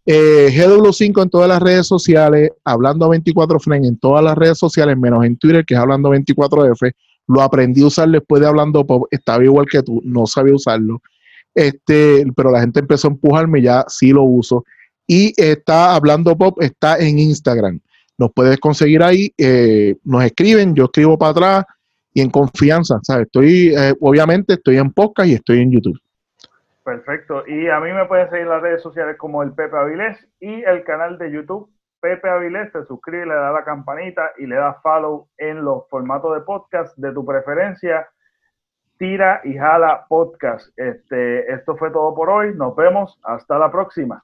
Eh, GW5 en todas las redes sociales, hablando 24 Fren en todas las redes sociales, menos en Twitter, que es hablando 24F. Lo aprendí a usar después de hablando pop. Estaba igual que tú, no sabía usarlo. Este, pero la gente empezó a empujarme, ya sí lo uso. Y está hablando pop, está en Instagram. Nos puedes conseguir ahí, eh, nos escriben, yo escribo para atrás y en confianza. ¿sabes? Estoy, eh, obviamente, estoy en podcast y estoy en YouTube. Perfecto. Y a mí me pueden seguir las redes sociales como el Pepe Avilés y el canal de YouTube Pepe Avilés. Te suscribe, le da la campanita y le da follow en los formatos de podcast de tu preferencia. Tira y jala podcast. Este, esto fue todo por hoy. Nos vemos. Hasta la próxima.